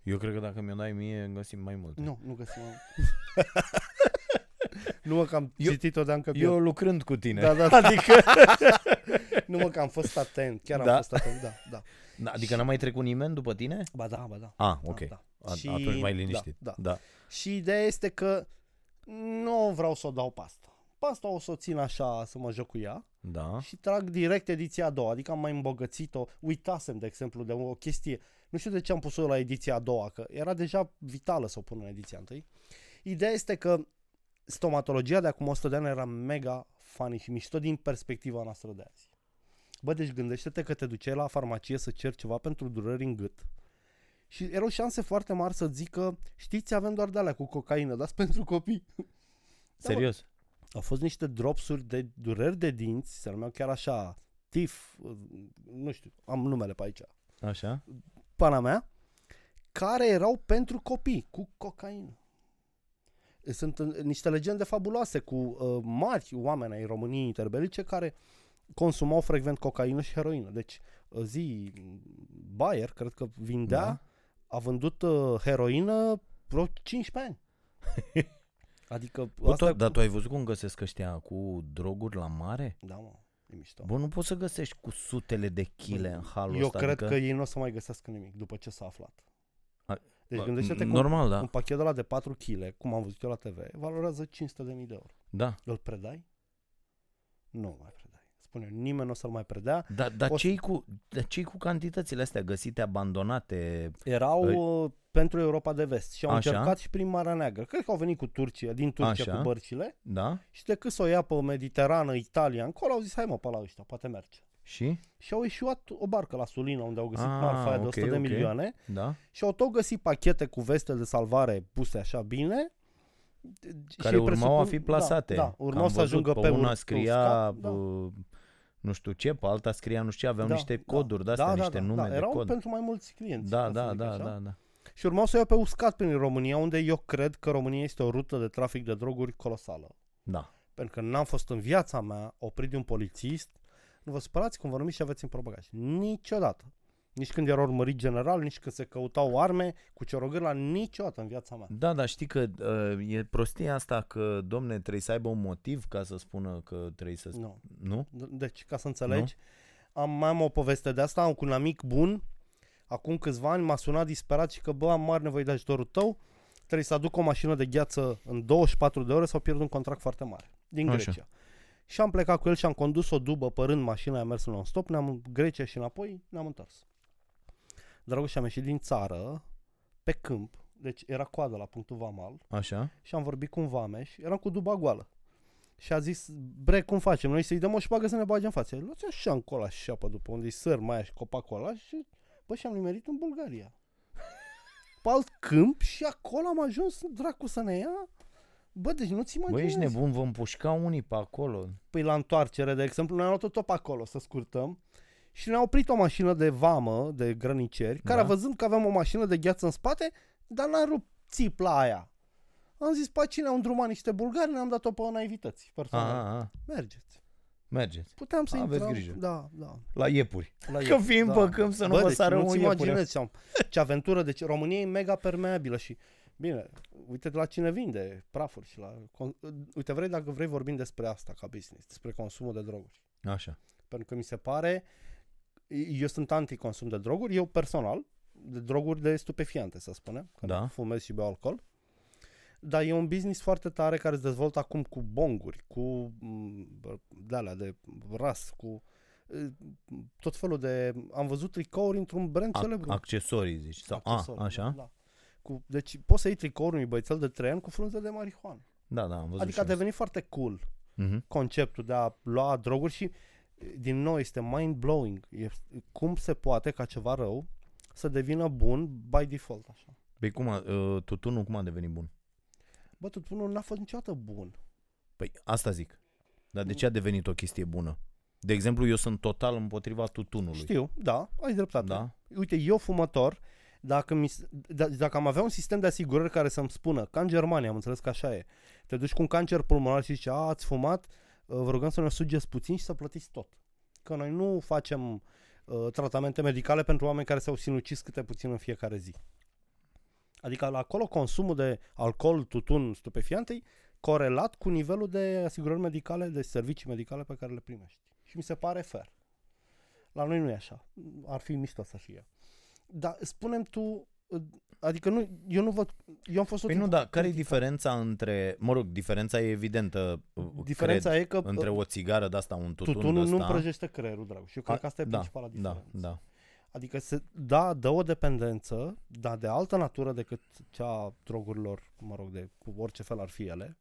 Eu cred că dacă mi-o dai mie, găsim mai multe. Nu, nu găsim. nu mă că am Eu- citit-o de încă Eu lucrând cu tine. Da, da, da. Adică... nu mă că am fost atent, chiar am Da? fost atent, da, da. Da, adică n-a mai trecut nimeni după tine? Ba da, ba da. Ah, Da, ok. da. A, Și- atunci mai liniștit. Da, da. Și ideea este că nu vreau să o dau pe asta. Pe asta o să o țin așa să mă joc cu ea Da. și trag direct ediția a doua, adică am mai îmbogățit-o. Uitasem, de exemplu, de o chestie. Nu știu de ce am pus-o la ediția a doua, că era deja vitală să o pun în ediția întâi. Ideea este că stomatologia de acum 100 de ani era mega funny și mișto din perspectiva noastră de azi. Bă, deci gândește-te că te duceai la farmacie să ceri ceva pentru durări în gât și erau șanse foarte mari să zică, știți, avem doar de alea cu cocaină, dați pentru copii. Serios? Au fost niște dropsuri de dureri de dinți, se numeau chiar așa, TIF, uh, nu știu, am numele pe aici, Așa? pana mea, care erau pentru copii, cu cocaină. Sunt uh, niște legende fabuloase cu uh, mari oameni ai României interbelice care consumau frecvent cocaină și heroină. Deci, uh, zi, Bayer, cred că vindea, Da. A vândut uh, heroină vreo 15 ani. adică Bă, asta tu, dar tu ai văzut cum găsesc ăștia cu droguri la mare? Da, mă, e mișto. Bă, nu poți să găsești cu sutele de chile în halul Eu ăsta. cred adică... că ei nu o să mai găsească nimic după ce s-a aflat. A- Deci Bă, gândește-te cum Normal, da. un pachet de la de 4 kg, cum am văzut eu la TV, valorează 500.000 de euro. Da. Îl predai? Nu mai predai. Spune, nimeni nu o să-l mai predea. Dar da, Poți- cei, cu, dar cei cu cantitățile astea găsite abandonate, Erau uh, pentru Europa de Vest și au Așa. încercat și prin Marea Neagră. Cred că au venit cu Turcia, din Turcia Așa. cu bărcile da? și decât să o ia pe Mediterană, Italia, încolo, au zis, hai mă, pe la ăștia, poate merge. Și? Și au ieșuat o barcă la Sulina, unde au găsit Ah, marfa aia de ok, 100 de ok. milioane Da? și au tot găsit pachete cu veste de salvare puse așa bine. Care și urmau a presupun- fi plasate. Da, da Că urmau am să văzut, ajungă pe pe, una ur- scria uscat, da. Uh, nu știu ce, pe alta scria nu știu ce, aveau Da, niște da. coduri de astea, da, niște da, da, nume da. de Erau cod. pentru mai mulți clienți. Da, ca să da, zic da, așa. da, da. Și urmau să o iau pe uscat prin România, unde eu cred că România este o rută de trafic de droguri colosală. Da. Pentru că n-am fost în viața mea oprit de un polițist. Nu vă supărați cum vă numiți și aveți în probăgaj. Niciodată. Nici când era urmărit general, nici când se căutau arme cu ciorogârla, niciodată în viața mea. Da, dar știi că uh, e prostia asta că, domne, trebuie să aibă un motiv ca să spună că trebuie să... Nu. Nu? D- Deci, ca să înțelegi, am, mai am o poveste de asta, am cu un amic bun, acum câțiva ani m-a sunat disperat și că, bă, am mare nevoie de ajutorul tău, trebuie să aduc o mașină de gheață în 24 de ore sau pierd un contract foarte mare din Așa. Grecia. Și am plecat cu el și am condus o dubă părând mașina, am mers în non-stop, ne-am în Grecia și înapoi, ne-am întors. Dragul și am ieșit din țară, pe câmp, deci era coadă la punctul Vamal, Așa? și am vorbit cu un vameș, eram cu duba goală. Și a zis, bre, cum facem? Noi să-i dăm o șpagă să ne bage în față. Luați așa încolo, așa, pe după unde-i săr, mai și copacul ăla și, bă, și am nimerit în Bulgaria. Pe alt câmp și acolo am ajuns, dracu, să ne ia. Bă, deci nu-ți Bă, imaginezi. ești nebun, vă împușca unii pe acolo. Păi la întoarcere, de exemplu, ne-am luat tot pe acolo să scurtăm și ne-a oprit o mașină de vamă, de grăniceri, care Da. a văzut că aveam o mașină de gheață în spate, dar n-a rupt țipla aia. Am zis, pe cine au îndrumat niște bulgari, ne-am dat-o pe naivități personal. A, a, Mergeți. mergeți. Puteam să Aveți intrăm. grijă. Da, da. La iepuri. La Că el, fiind pe câmp să nu Bă, vă deci sară un nu-ți iepure. imaginezi ce, am, ce aventură. Deci România e mega permeabilă și bine, uite la cine vinde prafuri și la... con- Uite, vrei dacă vrei vorbim despre asta ca business, despre consumul de droguri. Așa. Pentru că mi se pare, eu sunt anti-consum de droguri, eu personal, de droguri de stupefiante, să spunem, că Da. nu fumez și beau alcool. Dar e un business foarte tare care se dezvoltă acum cu bonguri, cu mm, de alea de ras, cu eh, tot felul de... Am văzut tricouri într-un brand Ac- celebru. accesorii, zici. Sau, Accesorii, a, așa? Da. Cu, deci poți să iei tricouri unui băiețel de 3 ani cu frunze de marihuană. Da, da, am văzut Adică și a asta. devenit foarte cool Mhm. conceptul de a lua droguri și din nou este mind-blowing. E, cum se poate ca ceva rău să devină bun by default așa. Păi cum a, uh, tutunul cum a devenit bun? Bă, tutunul n-a fost niciodată bun. Păi asta zic. Dar de ce a devenit o chestie bună? De exemplu, eu sunt total împotriva tutunului. Știu, da, ai dreptate. Da? Uite, eu fumător, dacă, mi, s- d- dacă am avea un sistem de asigurări care să-mi spună, ca în Germania, am înțeles că așa e, te duci cu un cancer pulmonar și zici, a, ați fumat, uh, vă rugăm să ne sugeți puțin și să plătiți tot. Că noi nu facem uh, tratamente medicale pentru oameni care s-au sinucis câte puțin în fiecare zi. Adică la acolo consumul de alcool, tutun, stupefiante e corelat cu nivelul de asigurări medicale, de servicii medicale pe care le primești. Și mi se pare fair. La noi nu e așa. Ar fi mișto să fie. Dar spunem tu, adică nu, eu nu văd, eu am fost tot Păi nu, timpul dar care e criticat. diferența între, mă rog, diferența e evidentă, uh, Diferența cred, e că între uh, o țigară de asta, un tutun tutunul de nu asta. împrăjește creierul, drag. Și eu cred că asta e da, principala da, diferență. da. Adică, se, da, dă o dependență, dar de altă natură decât cea a drogurilor, mă rog, de cu orice fel ar fi ele.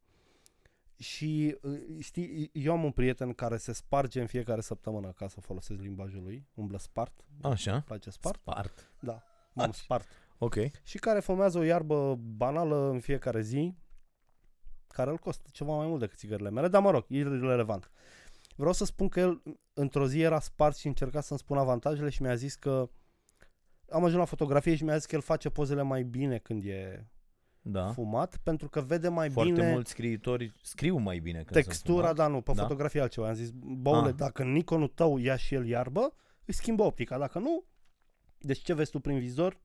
Și uh, știi, eu am un prieten care se sparge în fiecare săptămână, ca să folosesc limbajul lui, umblă spart, Așa. îmi place spart, Spart. da, m-am Așa. spart. Ok. Și care fumează o iarbă banală în fiecare zi, care îl costă ceva mai mult decât țigările mele, dar mă rog, e relevant. Vreau să spun că el într-o zi era spart și încerca să-mi spună avantajele și mi-a zis că am ajuns la fotografie și mi-a zis că el face pozele mai bine când e Da. fumat, pentru că vede mai Foarte bine mulți scriitori scriu mai bine când textura, sunt da, nu, pe Da. fotografie altceva. Am zis, băule, Ah. dacă Nikonul tău ia și el iarbă, îi schimbă optica, dacă nu, deci ce vezi tu prin vizor,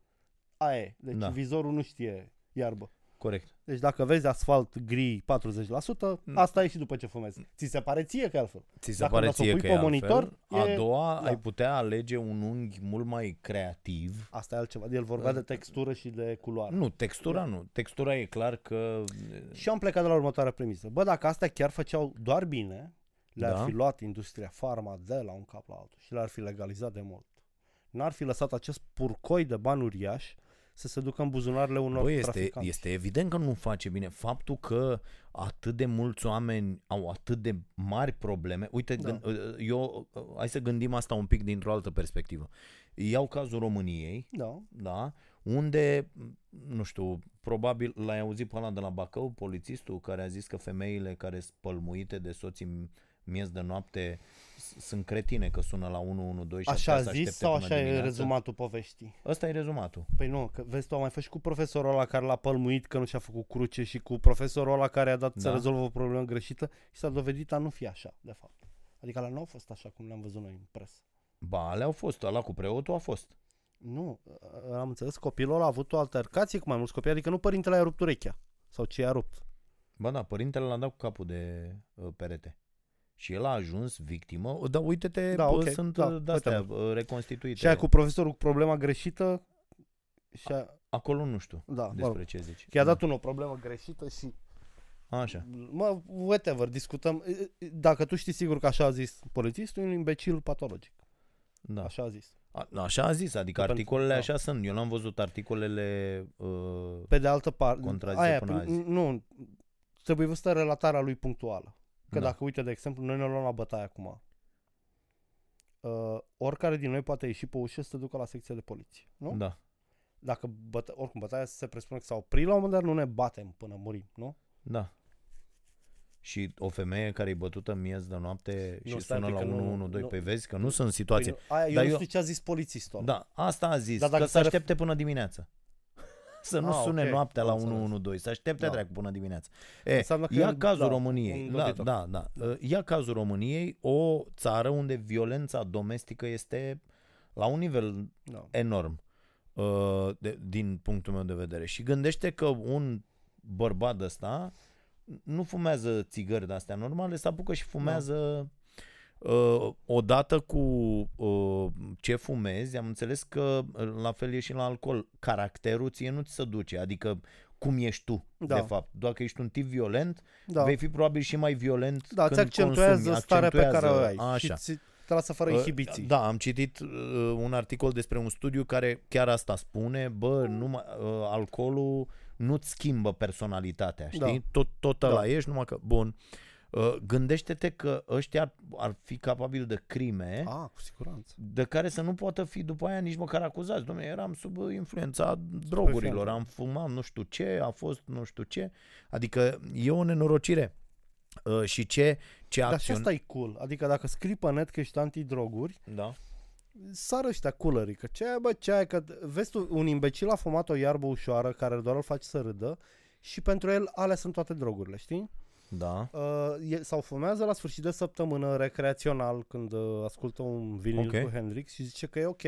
aia e. Deci Da. vizorul nu știe iarbă. Corect. Deci dacă vezi asfalt gri 40%, Mm. asta e și după ce fumezi. Ți se pare ție că e altfel. Ți se Dacă pare o să o ție pui că pe e monitor, altfel. e- A doua, da. ai putea alege un unghi mult mai creativ. Asta e altceva. El vorbea de textură și de culoare. Nu, textura nu. Textura e clar că... Și am plecat de la următoarea premisă. Bă, dacă astea chiar făceau doar bine, le-ar Da. fi luat industria farma de la un cap la altul și le-ar fi legalizat de mult. N-ar fi lăsat acest purcoi de bani uriași să se ducă în buzunarele unor Bă, este, traficanți. este evident că nu face bine. Faptul că atât de mulți oameni au atât de mari probleme. Uite, Da. da. eu, hai să gândim asta un pic dintr-o altă perspectivă. Iau cazul României, Da, da, unde, nu știu, probabil l-ai auzit pe ăla de la Bacău, polițistul care a zis că femeile care sunt pălmuite de soții miez de noapte s- sunt cretine că sună la 112 și așa ar a putea să zis aștepte sau până așa e dimineață. rezumatul poveștii? Ăsta e rezumatul. Păi nu, că vezi tu, am mai fost și cu profesorul ăla care l-a pălmuit că nu și-a făcut cruce și cu profesorul ăla care a dat să Da. rezolvă o problemă greșită și s-a dovedit a nu fi așa, de fapt. Adică la nu au fost așa cum le-am văzut noi în presă. Ba, alea au fost, ăla cu preotul a fost. Nu, am înțeles, copilul ăla a avut o altercație cu mai mulți copii, adică nu părintele a rupt urechea sau ce a rupt. Ba da, părintele l-a dat cu capul de uh, perete. Și el a ajuns victimă. Da, uite-te, Da, bă, ok, sunt da, da, de-astea uite-mă. uh, reconstituite. Și aia cu profesorul cu problema greșită și a, Acolo nu știu da, mă despre rog, ce zici. că i-a dat unul o problemă greșită și Da. Așa. mă, whatever, discutăm. Dacă tu știi sigur că așa a zis polițistul, e un imbecil patologic. Da. Așa a zis. A, așa a zis, adică Că pentru- articolele da. așa sunt. Eu n-am văzut articolele uh, Pe de altă parte, Contrazice aia, până p- azi. nu, trebuie văzută relatarea lui punctuală. Că Da. dacă, uite, de exemplu, noi ne luăm la bătaie acum, uh, oricare din noi poate ieși pe ușă să se ducă la secția de poliție, nu? Da. Dacă, bătă, oricum, bătaia se presupune că s-a oprit la un moment dat, nu ne batem până murim, nu? Da. Și o femeie care e bătută în miez de noapte Nu, și stai sună un la pic, că nu- 112, nu- păi vezi că nu sunt situații. Păi, nu, aia, eu Dar nu eu- știu ce a zis polițistul ăla. Da, asta a zis, Dar dacă că se să ref- aștepte până dimineață. Să nu Ah, sune ok, noaptea la am înțeles. 112, să aștepte Da. dracu până dimineața. E, Înseamnă că ia e- cazul da, României. un Da, dobitoc. da, da, Ia cazul României, o țară unde violența domestică este la un nivel Da. enorm uh, de, din punctul meu de vedere. Și gândește că un bărbat ăsta nu fumează țigări de astea normale, se apucă și fumează uh, odată cu uh, ce fumezi, am înțeles că uh, la fel e și la alcool. Caracterul ție nu ți se duce, adică cum ești tu, Da. de fapt. Dacă ești un tip violent, Da, vei fi probabil și mai violent da îți când accentuează consumi, starea pe care o ai accentuează, și Așa. ți, te lasă fără Uh, inhibiții. Da, am citit uh, un articol despre un studiu care chiar asta spune, bă, numai, uh, alcoolul nu-ți schimbă personalitatea, știi? Da. Tot, tot ăla Da. ești, numai că, bun, uh, gândește-te că ăștia ar, ar fi capabili de crime Ah, cu siguranță. de care să nu poată fi după aia nici măcar acuzați. Dom'le, eram sub influența drogurilor, am fumat nu știu ce, a fost nu știu ce. Adică e o nenorocire. Uh, și ce, ce Dar și acțiune... asta e cool. Adică dacă scrii pe net că ești antidroguri, Da. sară ăștia coolerii, că ce ai, bă, ce ai, că vezi tu, un imbecil a fumat o iarbă ușoară care doar îl face să râdă și pentru el alea sunt toate drogurile, știi? Da. Uh, e, sau fumează la sfârșit de săptămână recreațional când uh, ascultă un vinil Ok. cu Hendrix și zice că e ok.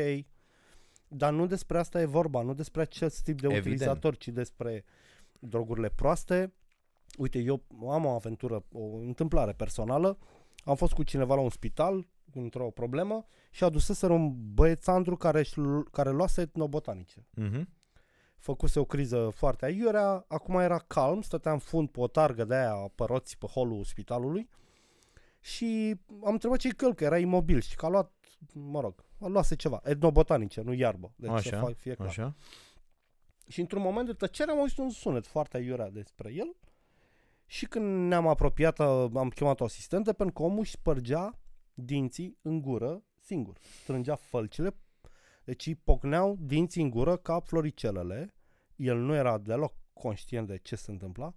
Dar nu despre asta e vorba, nu despre acest tip de Evident. utilizator, ci despre drogurile proaste. Uite, eu am o aventură, o întâmplare personală. Am fost cu cineva la un spital într-o problemă și aduseseră un băiețandru care, își lu- care luase etnobotanice. Mhm. Făcuse o criză foarte aiurea, acum era calm, stătea în fund pe o targă de aia pe roți pe holul spitalului și am întrebat ce-i că era imobil și că a luat, mă rog, a luase ceva, etnobotanice, nu iarbă. Deci să Așa, fac, fie clar. Așa. Și într-un moment de tăcere am auzit un sunet foarte aiurea despre el și când ne-am apropiat am chemat o asistentă pentru că omul își spărgea dinții în gură singur. Strângea fălcile, deci îi pocneau dinții în gură ca floricelele. El nu era deloc conștient de ce se întâmpla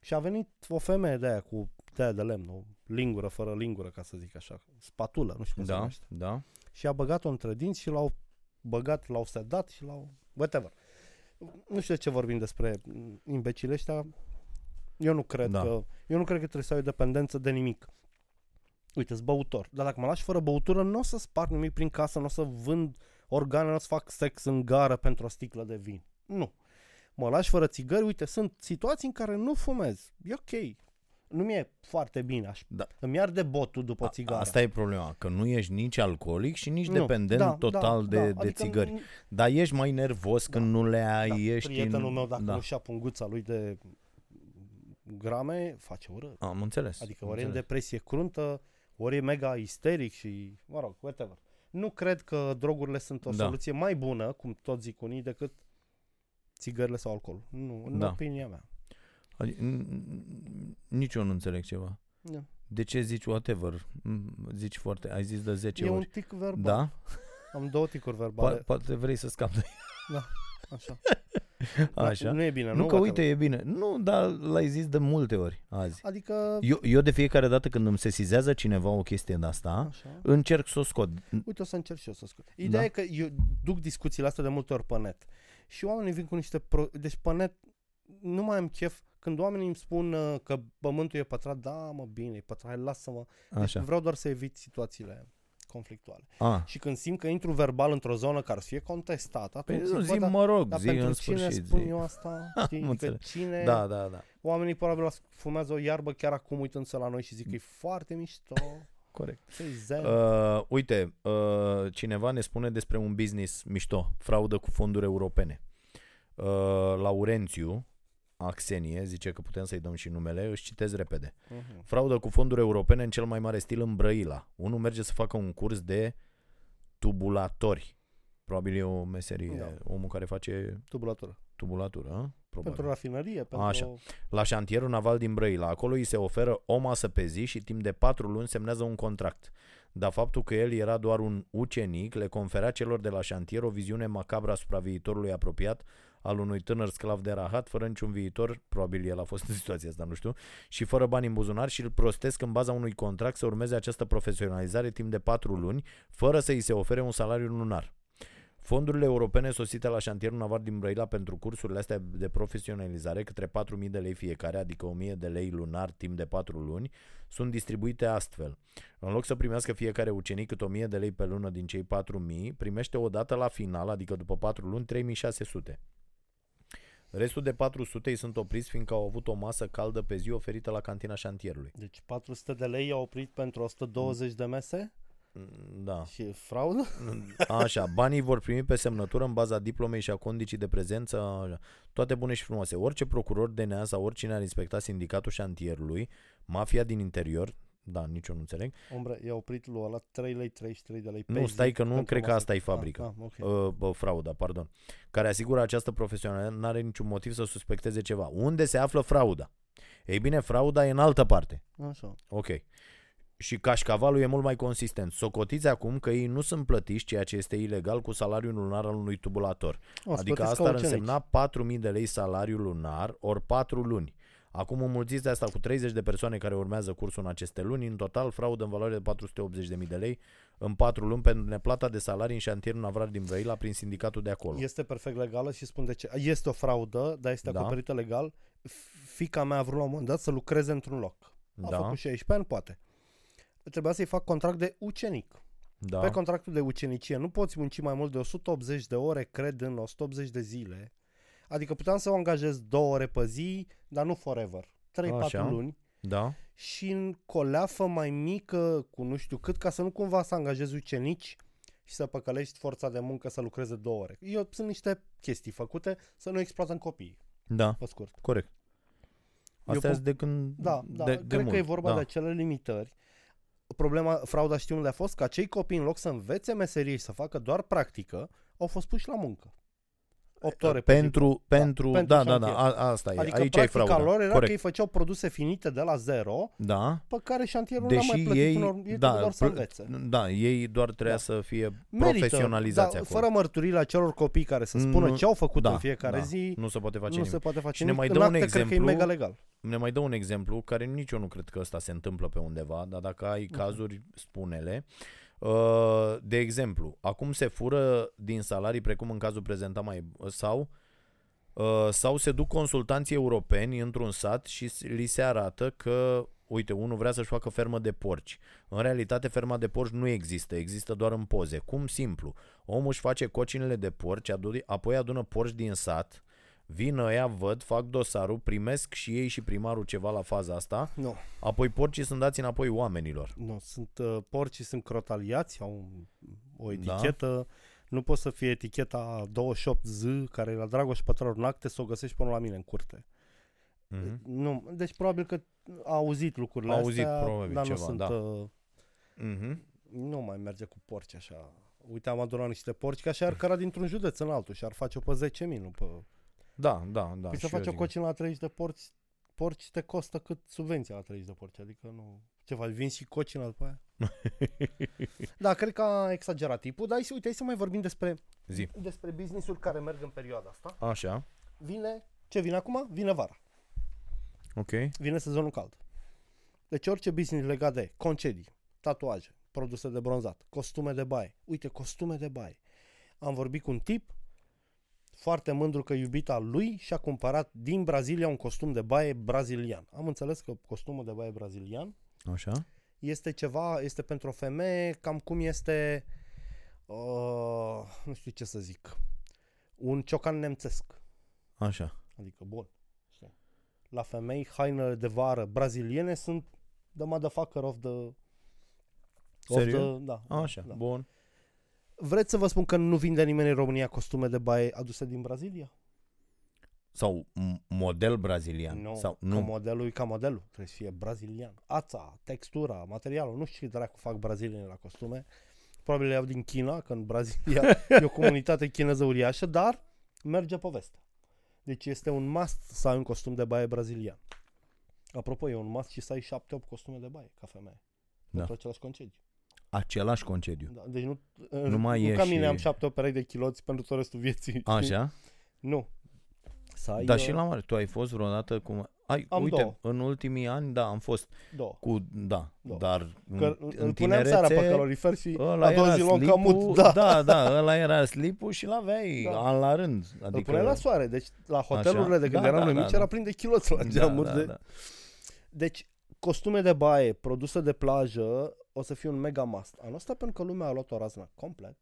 și a venit o femeie de aia cu de de lemn, o lingură fără lingură, ca să zic așa, spatulă, nu știu cum se Da, numește. da. Și a băgat-o între dinți și l-au băgat, l-au sedat și l-au... Whatever. Nu știu de ce vorbim despre mm, imbecile ăștia. Eu nu cred Da. că... Eu nu cred că trebuie să ai o dependență de nimic. Uite, sunt băutor. Dar dacă mă lași fără băutură, nu o să sparg nimic prin casă, nu o să vând organe, nu o să fac sex în gară pentru o sticlă de vin. Nu. Mă lași fără țigări, uite, sunt situații în care nu fumez. E ok. Nu mi-e foarte bine. Aș... Da. Îmi arde botul după A- țigară. Asta e problema, că nu ești nici alcoolic și nici Nu, dependent da, total da, de, da. de Adică țigări. nu- Dar ești mai nervos Da, când nu le ai, Da, ești prietenul în... meu, dacă da. nu și-a punguța lui de grame, face urât. Am înțeles. Adică am ori e în înțeles. depresie cruntă, ori e mega isteric și, mă rog, whatever. Nu cred că drogurile sunt o Da. soluție mai bună, cum tot zic unii, decât țigările sau alcoolul. Nu, în Da. opinia mea. Adi- n- n- Nici eu nu înțeleg ceva. Da. De ce zici whatever? M, Zici foarte, ai zis de 10 E un ori. tic verbal. Da? Am două ticuri Po- verbale. poate vrei să scapi de Așa. așa. Da, nu e bine, Nu, nu? că Whatever. uite, e bine. Nu, dar l-ai zis de multe ori azi. Adică, Eu, eu de fiecare dată când îmi sesizează cineva o chestie de asta, așa. încerc să o scot. Uite, o să încerc și eu să scot. Ideea Da. e că eu duc discuțiile astea de multe ori pe net. Și oamenii vin cu niște... Pro... Deci pe net nu mai am chef când oamenii îmi spun uh, că pământul e pătrat. Da, mă, bine, e pătrat, hai, lasă-mă. Deci Așa. vreau doar să evit situațiile conflictuale. A, Și când simt că intru verbal într-o zonă care să fie contestată, păi atunci nu, zic, zi bă, dar, mă rog, dar zi pentru în cine sfârșit. spun Zi. eu asta? Am Știi? Că înțeles. cine... Da, da, da. Oamenii probabil las- fumează o iarbă chiar acum uitându-se la noi și zic că e foarte mișto. Corect. Ce zen. Uh, uite, uh, cineva ne spune despre un business mișto, fraudă cu fonduri europene. Uh, Laurențiu, Axenie, zice că putem să-i dăm și numele, își citez repede. Mhm. Fraudă cu fonduri europene în cel mai mare stil în Brăila. Unul merge să facă un curs de tubulatori. Probabil e o meserie, Da. omul care face Tubulatură. Tubulatură, a? Probabil. Pentru rafinărie, pentru... Așa. la șantierul naval din Brăila. Acolo îi se oferă o masă pe zi și timp de patru luni semnează un contract. Dar faptul că el era doar un ucenic le conferea celor de la șantier o viziune macabră asupra viitorului apropiat al unui tânăr sclav de rahat, fără niciun viitor, probabil el a fost în situația asta, nu știu, și fără bani în buzunar și îl prostesc în baza unui contract să urmeze această profesionalizare timp de patru luni, fără să îi se ofere un salariu lunar. Fondurile europene sosite la șantierul naval din Brăila pentru cursurile astea de profesionalizare, către 4.000 de lei fiecare, adică 1.000 de lei lunar timp de 4 luni, sunt distribuite astfel. În loc să primească fiecare ucenic cât 1.000 de lei pe lună din cei 4.000, primește o dată la final, adică după 4 luni, 3.600. Restul de 400 îi sunt opriți fiindcă au avut o masă caldă pe zi oferită la cantina șantierului. Deci 400 de lei i-au oprit pentru 120 de mese Mm, Da. și e fraudă? Așa, banii vor primi pe semnătură în baza diplomei și a condiții de prezență, așa. toate bune și frumoase. Orice procuror DNA sau oricine ar inspecta sindicatul șantierului, mafia din interior, da, nici eu nu înțeleg, Ombre, i-a oprit lui ăla 3 lei, 33 de lei pe Nu, zi stai că nu pentru cred că masă. asta e fabrica. Ah, ah, ok. uh, bă, frauda, pardon, care asigură această profesionalitate, nu are niciun motiv să suspecteze ceva. Unde se află frauda? Ei bine, frauda e în altă parte. Așa. Ok. Și cașcavalul e mult mai consistent. Socotiți acum că ei nu sunt plătiți, ceea ce este ilegal, cu salariul lunar al unui tubulator. O, să adică plătesc asta ca ar ucenici. însemna 4.000 de lei salariu lunar, ori 4 luni. Acum înmulțiți asta cu 30 de persoane care urmează cursul în aceste luni, în total fraudă în valoare de 480.000 de lei în 4 luni pentru neplata de salarii în șantierul naval din Brăila prin sindicatul de acolo. Este perfect legală și spun de ce. Este o fraudă, dar este Da. acoperită legal. Fica mea a vrut la un moment dat să lucreze într-un loc. A Da, făcut 16 ani, poate. Trebuia să-i fac contract de ucenic. da, Pe contractul de ucenicie nu poți munci mai mult de 180 de ore, cred, în 180 de zile. Adică puteam să o angajez două ore pe zi, dar nu forever. 3-4 Așa. luni. da, Și în coleafă mai mică, cu nu știu cât, ca să nu cumva să angajezi ucenici și să păcălești forța de muncă să lucreze două ore. Eu sunt niște chestii făcute să nu exploatăm copiii, da, pe scurt. corect. Asta Eu e de când Da, da, de, cred de că mult. e vorba da. de acele limitări. Problema, frauda știu unde a fost? Că acei copii, în loc să învețe meserie și să facă doar practică, au fost puși la muncă. 8 ore pe zi. pentru, pentru, pentru da, da, da, șantier. a, asta e. Adică Aici ai practica frauda. lor era Corect. că ei făceau produse finite de la zero, Da. pe care șantierul nu a mai Deși plătit ei, unor, ei da, doar să pl- învețe. da, ei doar trebuia Da. să fie Merită, profesionalizați da, acolo. fără mărturile acelor copii care să spună Nu- ce au făcut da, în fiecare da. zi, Nu se poate face nu nimic. se poate face Și ne nimic. mai În dă un acte cred că e exemplu. mega legal. Ne mai dă un exemplu care nici eu nu cred că ăsta se întâmplă pe undeva, dar dacă ai Mhm. cazuri, spune-le. Uh, De exemplu, acum se fură din salarii, precum în cazul prezentat mai sau uh, sau se duc consultanții europeni într-un sat și s- li se arată că uite, unul vrea să-și facă fermă de porci. În realitate, ferma de porci nu există, există doar în poze. Cum simplu? Omul își face cocinele de porci, adu- apoi adună porci din sat, vin ăia, văd, fac dosarul, primesc și ei și primarul ceva la faza asta, Nu, apoi porcii sunt dați înapoi oamenilor. nu, sunt uh, porcii sunt crotaliați, au un, o Da. etichetă, nu poate să fie eticheta 28Z, care e la Dragoș Pătrăr în acte, să o găsești până la mine în curte. Mhm. Nu, deci probabil că a auzit lucrurile A auzit astea, probabil dar ceva, nu sunt, da. uh, Mhm. nu mai merge cu porci așa. Uite, am adunat niște porci, ca și ar căra dintr-un județ în altul și ar face-o pe 10.000, nu pe... Da, da, da. păi și să eu faci o zic. cocină la 30 de porci, porci te costă cât subvenția la 30 de porci, adică nu... Ce faci, vin și cocina după aia? da, cred că a exagerat tipul, dar hai să, uite, hai să mai vorbim despre, Zi. despre business-uri care merg în perioada asta. Așa, Vine, ce vine acum? Vine vara. ok. vine sezonul cald. Deci orice business legat de concedii, tatuaje, produse de bronzat, costume de baie. Uite, costume de baie. Am vorbit cu un tip foarte mândru că iubita lui și-a cumpărat din Brazilia un costum de baie brazilian. Am înțeles că costumul de baie brazilian Așa. este ceva, este pentru o femeie cam cum este, uh, nu știu ce să zic, un ciocan nemțesc. Așa. Adică, bun. știi. La femei, hainele de vară braziliene sunt the motherfucker of the... Of Serios? the da, Așa, da. bun. Vreți să vă spun că nu vinde nimeni în România costume de baie aduse din Brazilia? Sau m- model brazilian. Nu, Sau, Că nu. modelul e ca modelul, trebuie să fie brazilian. Ața, textura, materialul, nu știu ce dracu fac brazilieni la costume. Probabil le iau din China, că în Brazilia e o comunitate chineză uriașă, dar merge povestea. Deci este un must să ai un costum de baie brazilian. Apropo, e un must și să ai 7-8 costume de baie ca femeie. Da. Pentru același concediu. Același concediu. Da, deci nu, Nu mai nu e ca și- mine am 7 perechi de chiloți pentru tot restul vieții. știi? Așa? Nu. Să ai Dar uh, și la mare. Tu ai fost vreodată cum... Ai, Am uite, două. în ultimii ani, da, am fost două. cu... Da, Două. dar Că în, îl în puneam seara pe tinerețe... calorifer și Ăla a doua era zi luam slipul, camut. Da. da, da, ăla era slipul și l-aveai Da. an la rând. Adică... Îl Adică, puneai la soare. Deci la hotelurile Așa? de când Da, eram da, noi da, mici da. era plin de chiloți la da, geamuri. da, de... da. Deci costume de baie produse de plajă o să fie un mega must. Anul ăsta pentru că lumea a luat o raznă complet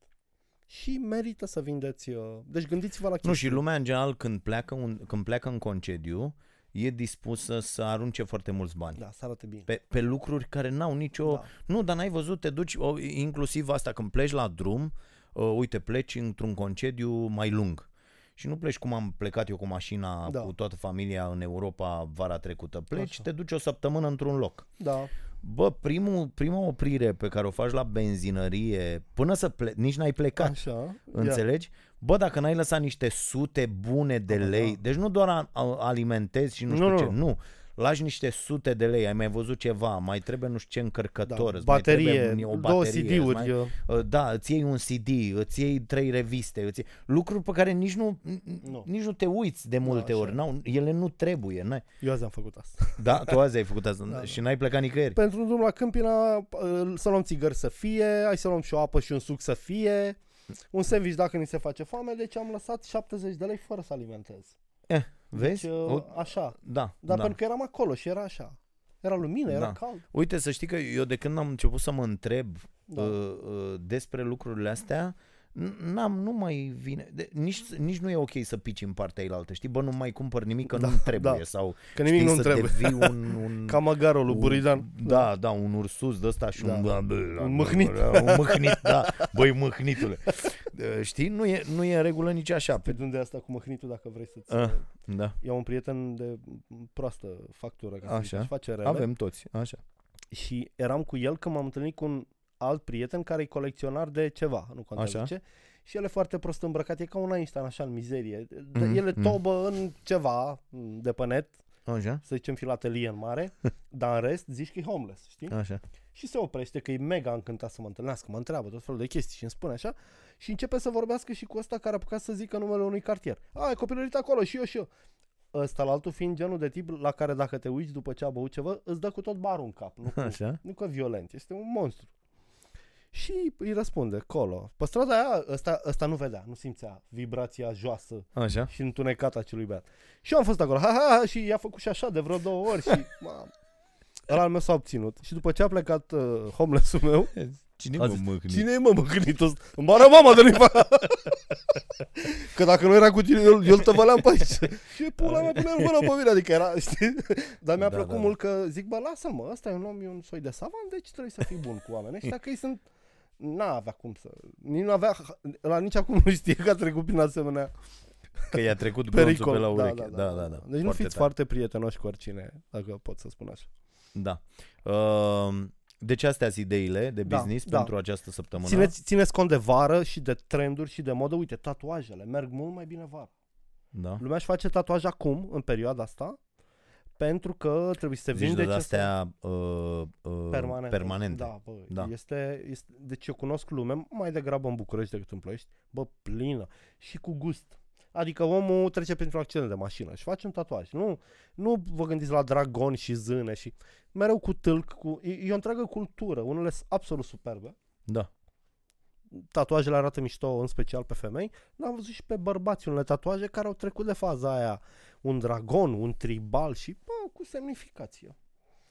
și merită să vindeți. uh, Deci gândiți-vă la chestii. Nu, și lumea în general când pleacă, un, când pleacă în concediu e dispusă să arunce foarte mulți bani. Da, să arate bine. Pe, pe lucruri care n-au nicio... Da. Nu, dar n-ai văzut, te duci, o, inclusiv asta, când pleci la drum, uh, uite, pleci într-un concediu mai lung. Și nu pleci cum am plecat eu cu mașina Da. cu toată familia în Europa vara trecută. Pleci, Așa. te duci o săptămână într-un loc. Da. Bă, primul, prima oprire pe care o faci la benzinărie, până să ple- nici n-ai plecat, Așa. înțelegi? Bă, dacă n-ai lăsat niște sute bune de Da, da, lei, da. deci nu doar a, a, alimentezi și nu Nu, știu nu, ce, nu. nu. Lași niște sute de lei, ai mai văzut ceva, mai trebuie nu știu ce încărcător, Da. îți mai Baterie, trebuie o două baterie, îți CD-uri. mai, uh, uh, da, îți iei un CD, îți iei trei reviste, îți iei, lucruri pe care nici nu, Nu. nici nu te uiți de multe așa ori, e. n-au, ele nu trebuie, n-ai. Eu azi am făcut asta. Da, tu azi ai făcut asta Da, și n-ai plecat nicăieri. Pentru un drum la Câmpina, uh, să luăm țigări să fie, hai să luăm și o apă și un suc să fie, un sandwich dacă ni se face foame, deci am lăsat 70 de lei fără să alimentez. Vezi? Deci, uh, O- așa. Da, Dar da. pentru că eram acolo și era așa. Era lumină, era Da. cald. Uite, să știi că eu de când am început să mă întreb Da. uh, uh, despre lucrurile astea, n- n-am, nu mai vine, de, nici, nici nu e ok să pici în partea ailaltă, știi? Bă, nu mai cumpăr nimic că Da, nu-mi trebuie da. sau Că nimic știi, nu să trebuie. devii un, un, Ca măgarul lui un- Buridan. Da, da, un ursus de ăsta și Da. un... Un mâhnit. Un mâhnit, da. Băi, mâhnitule. Uh, Știi? Nu e, nu e în regulă nici așa. Pe unde asta cu măhnitul dacă vrei să-ți... Ah, Da, Eu am un prieten de proastă factură, ca să zic, Așa. își face rele. avem toți, așa. Și eram cu el când m-am întâlnit cu un alt prieten care e colecționar de ceva, nu contează Așa. ce. și el e foarte prost îmbrăcat, e ca un Einstein așa în mizerie. De- Mhm, El e mhm. tobă în ceva de pe net, Așa? să zicem filatelie în mare, dar în rest zici că e homeless, știi? Așa. Și se oprește că e mega încântat să mă întâlnească, mă întreabă tot felul de chestii și îmi spune așa și începe să vorbească și cu ăsta care a apucat să zică numele unui cartier. A, e copilărit acolo și eu și eu. Ăsta la altul fiind genul de tip la care dacă te uiți după ce a băut ceva, îți dă cu tot barul în cap. Nu, cu, Așa? nu că violent, este un monstru. Și îi răspunde, colo. Pe strada aia, ăsta, ăsta nu vedea, nu simțea vibrația joasă Așa? și întunecată a acelui băiat. Și eu am fost acolo, ha, ha, ha, și i-a făcut și așa de vreo două ori și, mamă, ăla al meu s-a obținut. Și după ce a plecat uh, homeless-ul meu, Cine A mă zis, mâhni? cine e mă mâhnitul ăsta? Îmi bară mama de nu Că dacă nu era cu tine, eu, eu te văleam pe aici. și pula mea pune mână pe mine, adică era, știi? Dar mi-a Da, plăcut da, mult că zic, bă, lasă-mă, ăsta e un om, e un soi de savant, deci trebuie să fii bun cu oameni ăștia, că ei sunt N-a avea cum să... Nici nu avea... La nici acum nu știe că a trecut prin asemenea Că i-a trecut glonțul pericol. pe la da, ureche. da, da, da, da. Deci nu Foarte fiți tare. foarte prietenoși cu oricine, dacă pot să spun așa. Da. Uh, deci astea sunt ideile de Da, business da. pentru această săptămână. Țineți, țineți cont de vară și de trenduri și de modă. Uite, tatuajele merg mult mai bine vară. Da. Lumea își face tatuaj acum, în perioada asta, pentru că trebuie să se Deci vindece de astea uh, uh, permanente. permanente. Da, bă, Da. Este, este, deci eu cunosc lume mai degrabă în București decât în Ploiești, bă, plină și cu gust. Adică omul trece printr-un accident de mașină și face un tatuaj. Nu, nu vă gândiți la dragon și zâne și mereu cu tâlc, cu, e, e o întreagă cultură. Unele sunt absolut superbe. Da. Tatuajele arată mișto, în special pe femei, dar am văzut și pe bărbați unele tatuaje care au trecut de faza aia. Un dragon, un tribal și, bă, cu semnificație.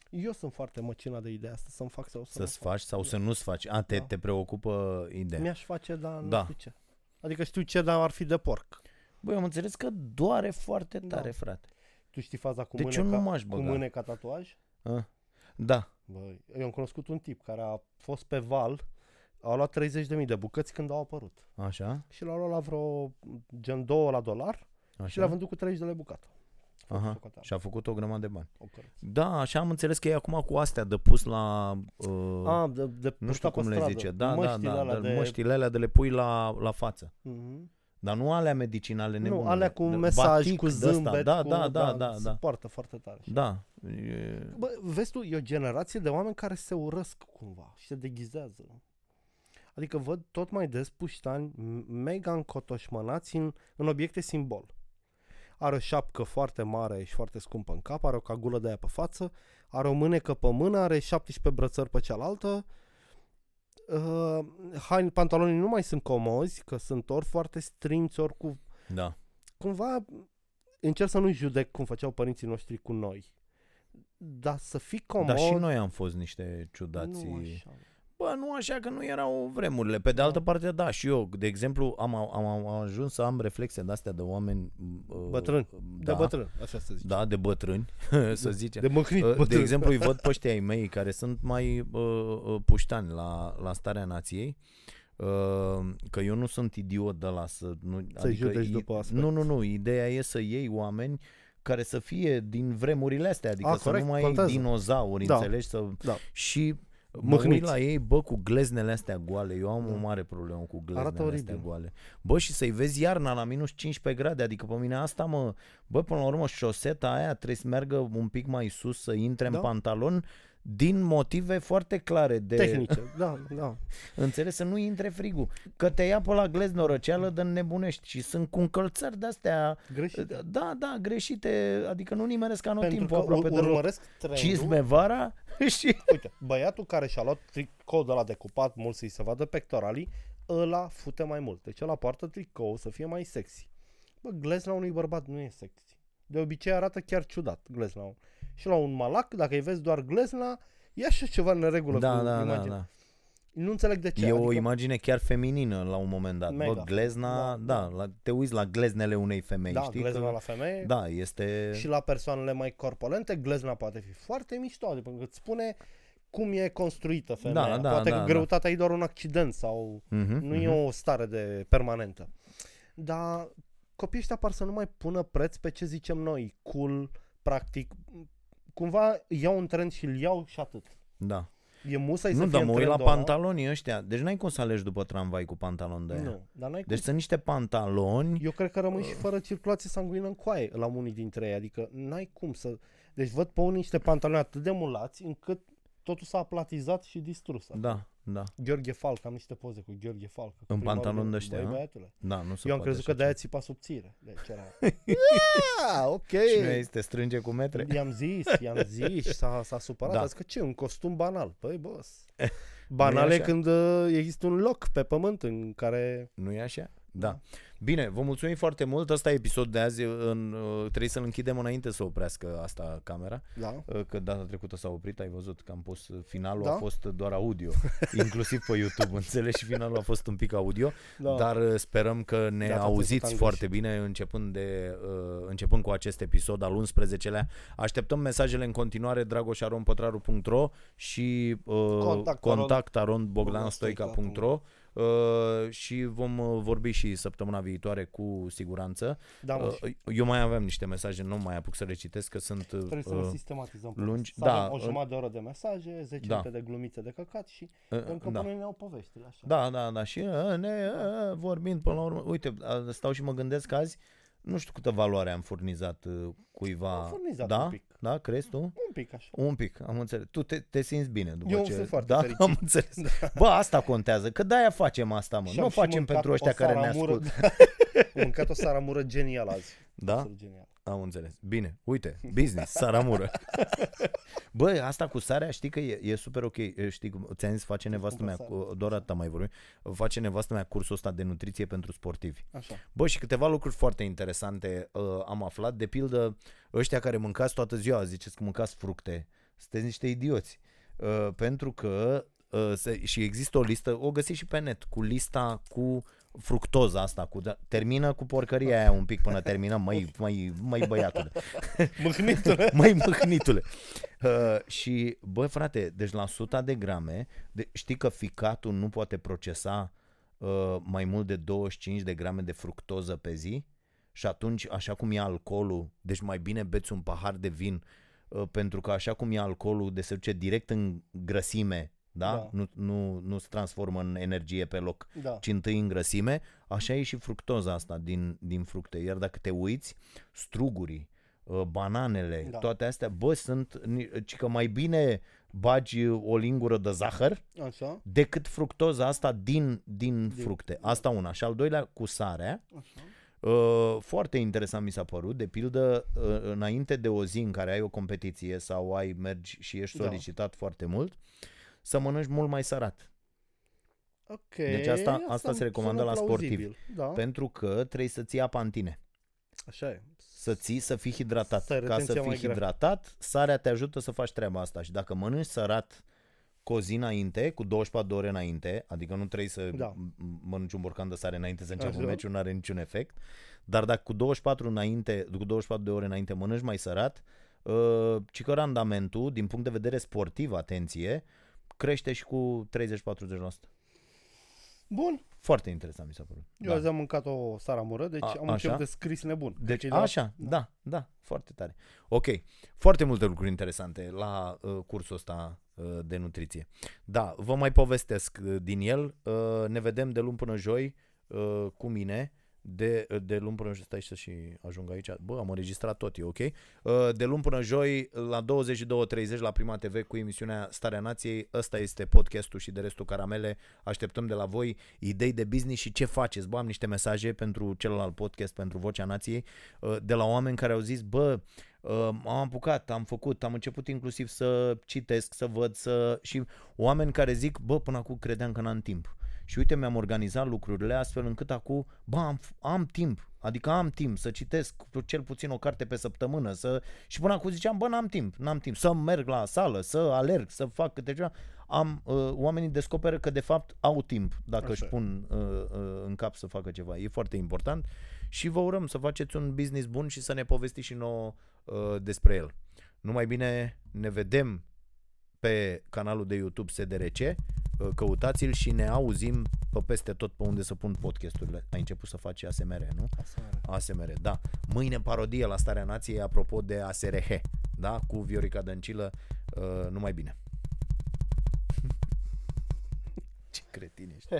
Eu sunt foarte măcinat de ideea asta, să-mi fac sau să Să-ți nu faci sau să nu-ți faci. A, te, Da. te preocupă ideea. Mi-aș face, dar nu Da. știu ce. Adică știu ce, dar ar fi de porc. Băi, am înțeles că doare foarte Da. tare, frate. Tu știi faza cu Deci mâneca, eu nu m-aș cu băga. mâneca tatuaj? A? Da. Băi, eu am cunoscut un tip care a fost pe val, a luat 30.000 de bucăți când au apărut. Așa? Și l-a luat la vreo gen 2 la dolar și Așa? l-a vândut cu 30 de lei bucată. Aha. Socoteală. Și a făcut o grămadă de bani. O corect. Da, așa am înțeles că e acum cu astea de pus la... Uh, Ah, de, de nu știu purtat pe cum le stradă. zice. Da, da, Măștile da. alea De... de... Măștile alea de le pui la, la față. Mhm. Dar nu alea medicinale nebune. Nu, alea cu De- mesaj, batic cu de ăsta. zâmbet, Da, cu, da, da, da, se da. poartă foarte tare. Da. E... Bă, vezi tu, e o generație de oameni care se urăsc cumva și se deghizează. Adică văd tot mai des puștani m- mega încotoșmănați în, în obiecte simbol. Are o șapcă foarte mare și foarte scumpă în cap, are o cagulă de aia pe față, are o mânecă pe mână, are 17 brățări pe cealaltă. Uh, haine, pantalonii nu mai sunt comozi, că sunt ori foarte strinți, ori cu Da. cumva încerc să nu judec cum făceau părinții noștri cu noi. Dar să fii comod... Dar și noi am fost niște ciudați. Nu așa. Bă, nu așa că nu erau vremurile. Pe de Da. altă parte, da, și eu, de exemplu, am, am, am ajuns să am reflexe de-astea de oameni... uh, Bătrâni. Da, De bătrân, așa să zic. Da, de bătrâni, să zicem. De măcnit Uh, bătrân. De exemplu, îi văd pe ăștia ai mei care sunt mai uh, uh, puștani la, la starea nației. Uh, că eu nu sunt idiot de la să... Nu, Să-i judeci i- după aspect. Nu, nu, nu. Ideea e să iei oameni care să fie din vremurile astea, adică A, să corect, nu mai contează. iei dinozauri, Da. înțelegi? Să... Da. Și mă Mâhniți. uit la ei, bă, cu gleznele astea goale. Eu am Da. o mare problemă cu Arată gleznele astea oribil. goale. Bă, și să-i vezi iarna la minus 15 grade, adică pe mine asta mă... Bă, până la urmă, șoseta aia trebuie să meargă un pic mai sus, să intre Da. în pantalon, din motive foarte clare de... Tehnice, da, da. Înțeles, să nu intre frigul. Că te ia pe la gleznă o răceală de nebunești și sunt cu încălțări de-astea... Greșit. Da, da, greșite, adică nu nimeresc anotimpul Pentru că aproape ur- deloc. urmăresc trendul. Cizme vara și... Uite, băiatul care și-a luat tricou de la decupat mult să-i se vadă pectoralii, ăla fute mai mult. Deci ăla poartă tricou să fie mai sexy. Bă, glezna unui bărbat nu e sexy. De obicei arată chiar ciudat glezna. un- Și la un malac, dacă îi vezi doar glezna, e așa ceva în neregulă Da, cu da, da, imaginea. da. Nu înțeleg de ce. E o adică, imagine chiar feminină la un moment dat. Mega. Bă, glezna, Da, da, la, te uiți la gleznele unei femei, da, știi? glezna că, la femeie. Da, este... Și la persoanele mai corpulente, glezna poate fi foarte mișto, adică îți spune cum e construită femeia. Da, da, poate da, că da. greutatea e doar un accident sau Mhm, nu mhm. e o stare de permanentă. Dar copiii ăștia par să nu mai pună preț pe ce zicem noi, cool, practic. Cumva iau un trend și îl iau și atât. Da. E musai nu, să dar fie mă în uit la trendul ăla. pantalonii ăștia. Deci n-ai cum să alegi după tramvai cu pantaloni de aia. Nu, dar n-ai Deci cum. sunt niște pantaloni Eu cred că rămâi și fără circulație sanguină în coaie la unii dintre ei. Adică n-ai cum să... Deci văd pe unii niște pantaloni atât de mulați încât totul s-a aplatizat și distrus. Da, da, Gheorghe Falc, am niște poze cu Gheorghe Falc. cu În primarul pantaloni de- de-ăștia, Băi, a? băiatule. da, nu se Eu am poate crezut că așa de-aia țipa subțire. Deci era... ah, ok. ceva. Și nu este te strânge cu metre. I-am zis, i-am zis și s-a, s-a supărat. Da. Da. A zis că ce, un costum banal. Păi, boss. Banal Nu e e așa? când uh, există un loc pe pământ în care... Nu e așa? Da. Bine, vă mulțumim foarte mult. Asta e episodul de azi. În, uh, trebuie să-l închidem înainte să oprească asta camera. Da. Uh, Că data trecută s-a oprit, ai văzut că am pus uh, finalul, Da? a fost doar audio, inclusiv pe YouTube, înțelegi? Și finalul a fost un pic audio, Da. dar uh, sperăm că ne Data auziți trecută am foarte bine începând, de, uh, începând cu acest episod al 11-lea. Așteptăm mesajele în continuare dragoșaronpătraru.ro și uh, Contact contact aron- bogdanstoica.ro uh, și vom uh, vorbi și săptămâna viitoare cu siguranță. Da, mă, Uh, eu mai aveam niște mesaje, nu mai apuc să le citesc, că sunt... uh, Trebuie să le sistematizăm. pe lungi. Să Da, avem o uh, jumătate de oră de mesaje, 10 da. minute de glumițe de căcat și uh, încă da. până ne iau poveștile așa. Da, da, da. Și uh, ne, uh, vorbind până la urmă, uite, uh, stau și mă gândesc azi, nu știu câtă valoare am furnizat uh, cuiva. Am furnizat da? un pic. Da, crezi tu? Un pic așa. Un pic, am înțeles. Tu te, te simți bine după Eu ce... sunt foarte da, fericit. am înțeles. Bă, asta contează, că de-aia facem asta, mă. Și nu o am și facem mâncat pentru o ăștia care ne saramură- ascultă. Am mâncat o saramură genială azi. Da? Absolut Genial. Am înțeles. Bine, uite, business, saramură. Bă, asta cu sarea, știi că e, e super ok. E, Știi, cum- ți-am zis, face nevastă cumpăr mea, sare. cu, doar atâta mai vorbim, face nevastă mea cursul ăsta de nutriție pentru sportivi. Așa. Bă, și câteva lucruri foarte interesante uh, am aflat. De pildă, ăștia care mâncați toată ziua, ziceți că mâncați fructe, sunteți niște idioți. Uh, pentru că uh, se, și există o listă, o găsiți și pe net, cu lista cu fructoza asta, cu, da, termină cu porcăria aia un pic până terminăm, măi, măi, măi băiatule. Mâhnitule. Măi, mâhnitule. Uh, și, bă, frate, deci la 100 de grame, de, știi că ficatul nu poate procesa uh, mai mult de 25 de grame de fructoză pe zi? Și atunci, așa cum e alcoolul, deci mai bine beți un pahar de vin, uh, pentru că așa cum e alcoolul, de se duce direct în grăsime, da? Da. Nu, nu, nu se transformă în energie pe loc, Da. ci întâi în grăsime, așa e și fructoza asta din, din fructe. Iar dacă te uiți, strugurii, uh, bananele, Da. toate astea, bă, sunt, ni- ci că mai bine bagi o lingură de zahăr Așa. decât fructoza asta din, din fructe. Asta una. Și al doilea, cu sarea, Așa. Uh, foarte interesant mi s-a părut, de pildă, uh, înainte de o zi în care ai o competiție sau ai mergi și ești Da. solicitat foarte mult, să mănânci mult mai sărat. Ok. Deci asta- asta se recomandă sună la sportivi. plauzibil. Da. Pentru că trebuie să ții apa în tine. Așa e. Să ții, să fii hidratat. Să ai Ca să retenția fii mai grea. hidratat, sarea te ajută să faci treaba asta. Și dacă mănânci sărat cu o zi înainte, cu 24 de ore înainte, adică nu trebuie să Da. m- mănânci un borcan de sare înainte să înceapă Așa. meciul, nu are niciun efect. Dar dacă cu 24, înainte, cu 24 de ore înainte mănânci mai sărat, uh, ci că randamentul, din punct de vedere sportiv, atenție, crește și cu 30-40%. Bun. Foarte interesant mi s-a părut. Eu azi am mâncat o saramură, deci A- am așa? început de scris nebun. Deci e de la- așa, da, da, foarte tare. Ok, foarte multe lucruri interesante la uh, cursul ăsta uh, de nutriție. Da, vă mai povestesc uh, din el. Uh, ne vedem de luni până joi uh, cu mine. De, de luni până joi, stai să și ajung aici. Bă, am înregistrat tot, e ok. Uh, de luni până joi la 22.30 la Prima TV cu emisiunea Starea Nației. Ăsta este podcastul și de restul caramele. Așteptăm de la voi idei de business și ce faceți. Bă, am niște mesaje pentru celălalt podcast, pentru Vocea Nației, uh, de la oameni care au zis, bă, uh, am apucat, am făcut, am început inclusiv să citesc, să văd, să... și oameni care zic, bă, până acum credeam că n-am timp. Și uite, mi-am organizat lucrurile astfel încât acum, bă, am, am timp. Adică am timp să citesc cel puțin o carte pe săptămână să... și până acum ziceam, bă, n-am timp, n-am timp să merg la sală, să alerg, să fac câte ceva. Am, uh, oamenii descoperă că de fapt au timp dacă Așa își e. pun uh, uh, în cap să facă ceva. E foarte important și vă urăm să faceți un business bun și să ne povestiți și nouă uh, despre el. Numai bine ne vedem pe canalul de YouTube SDRC, uh, căutați-l și ne auzim pe peste tot pe unde să pun podcasturile. Ai început să faci ASMR, nu? Aseară. ASMR, da. Mâine parodie la Starea Nației apropo de ASRH, da? Cu Viorica Dăncilă, uh, numai bine. Cretini ești.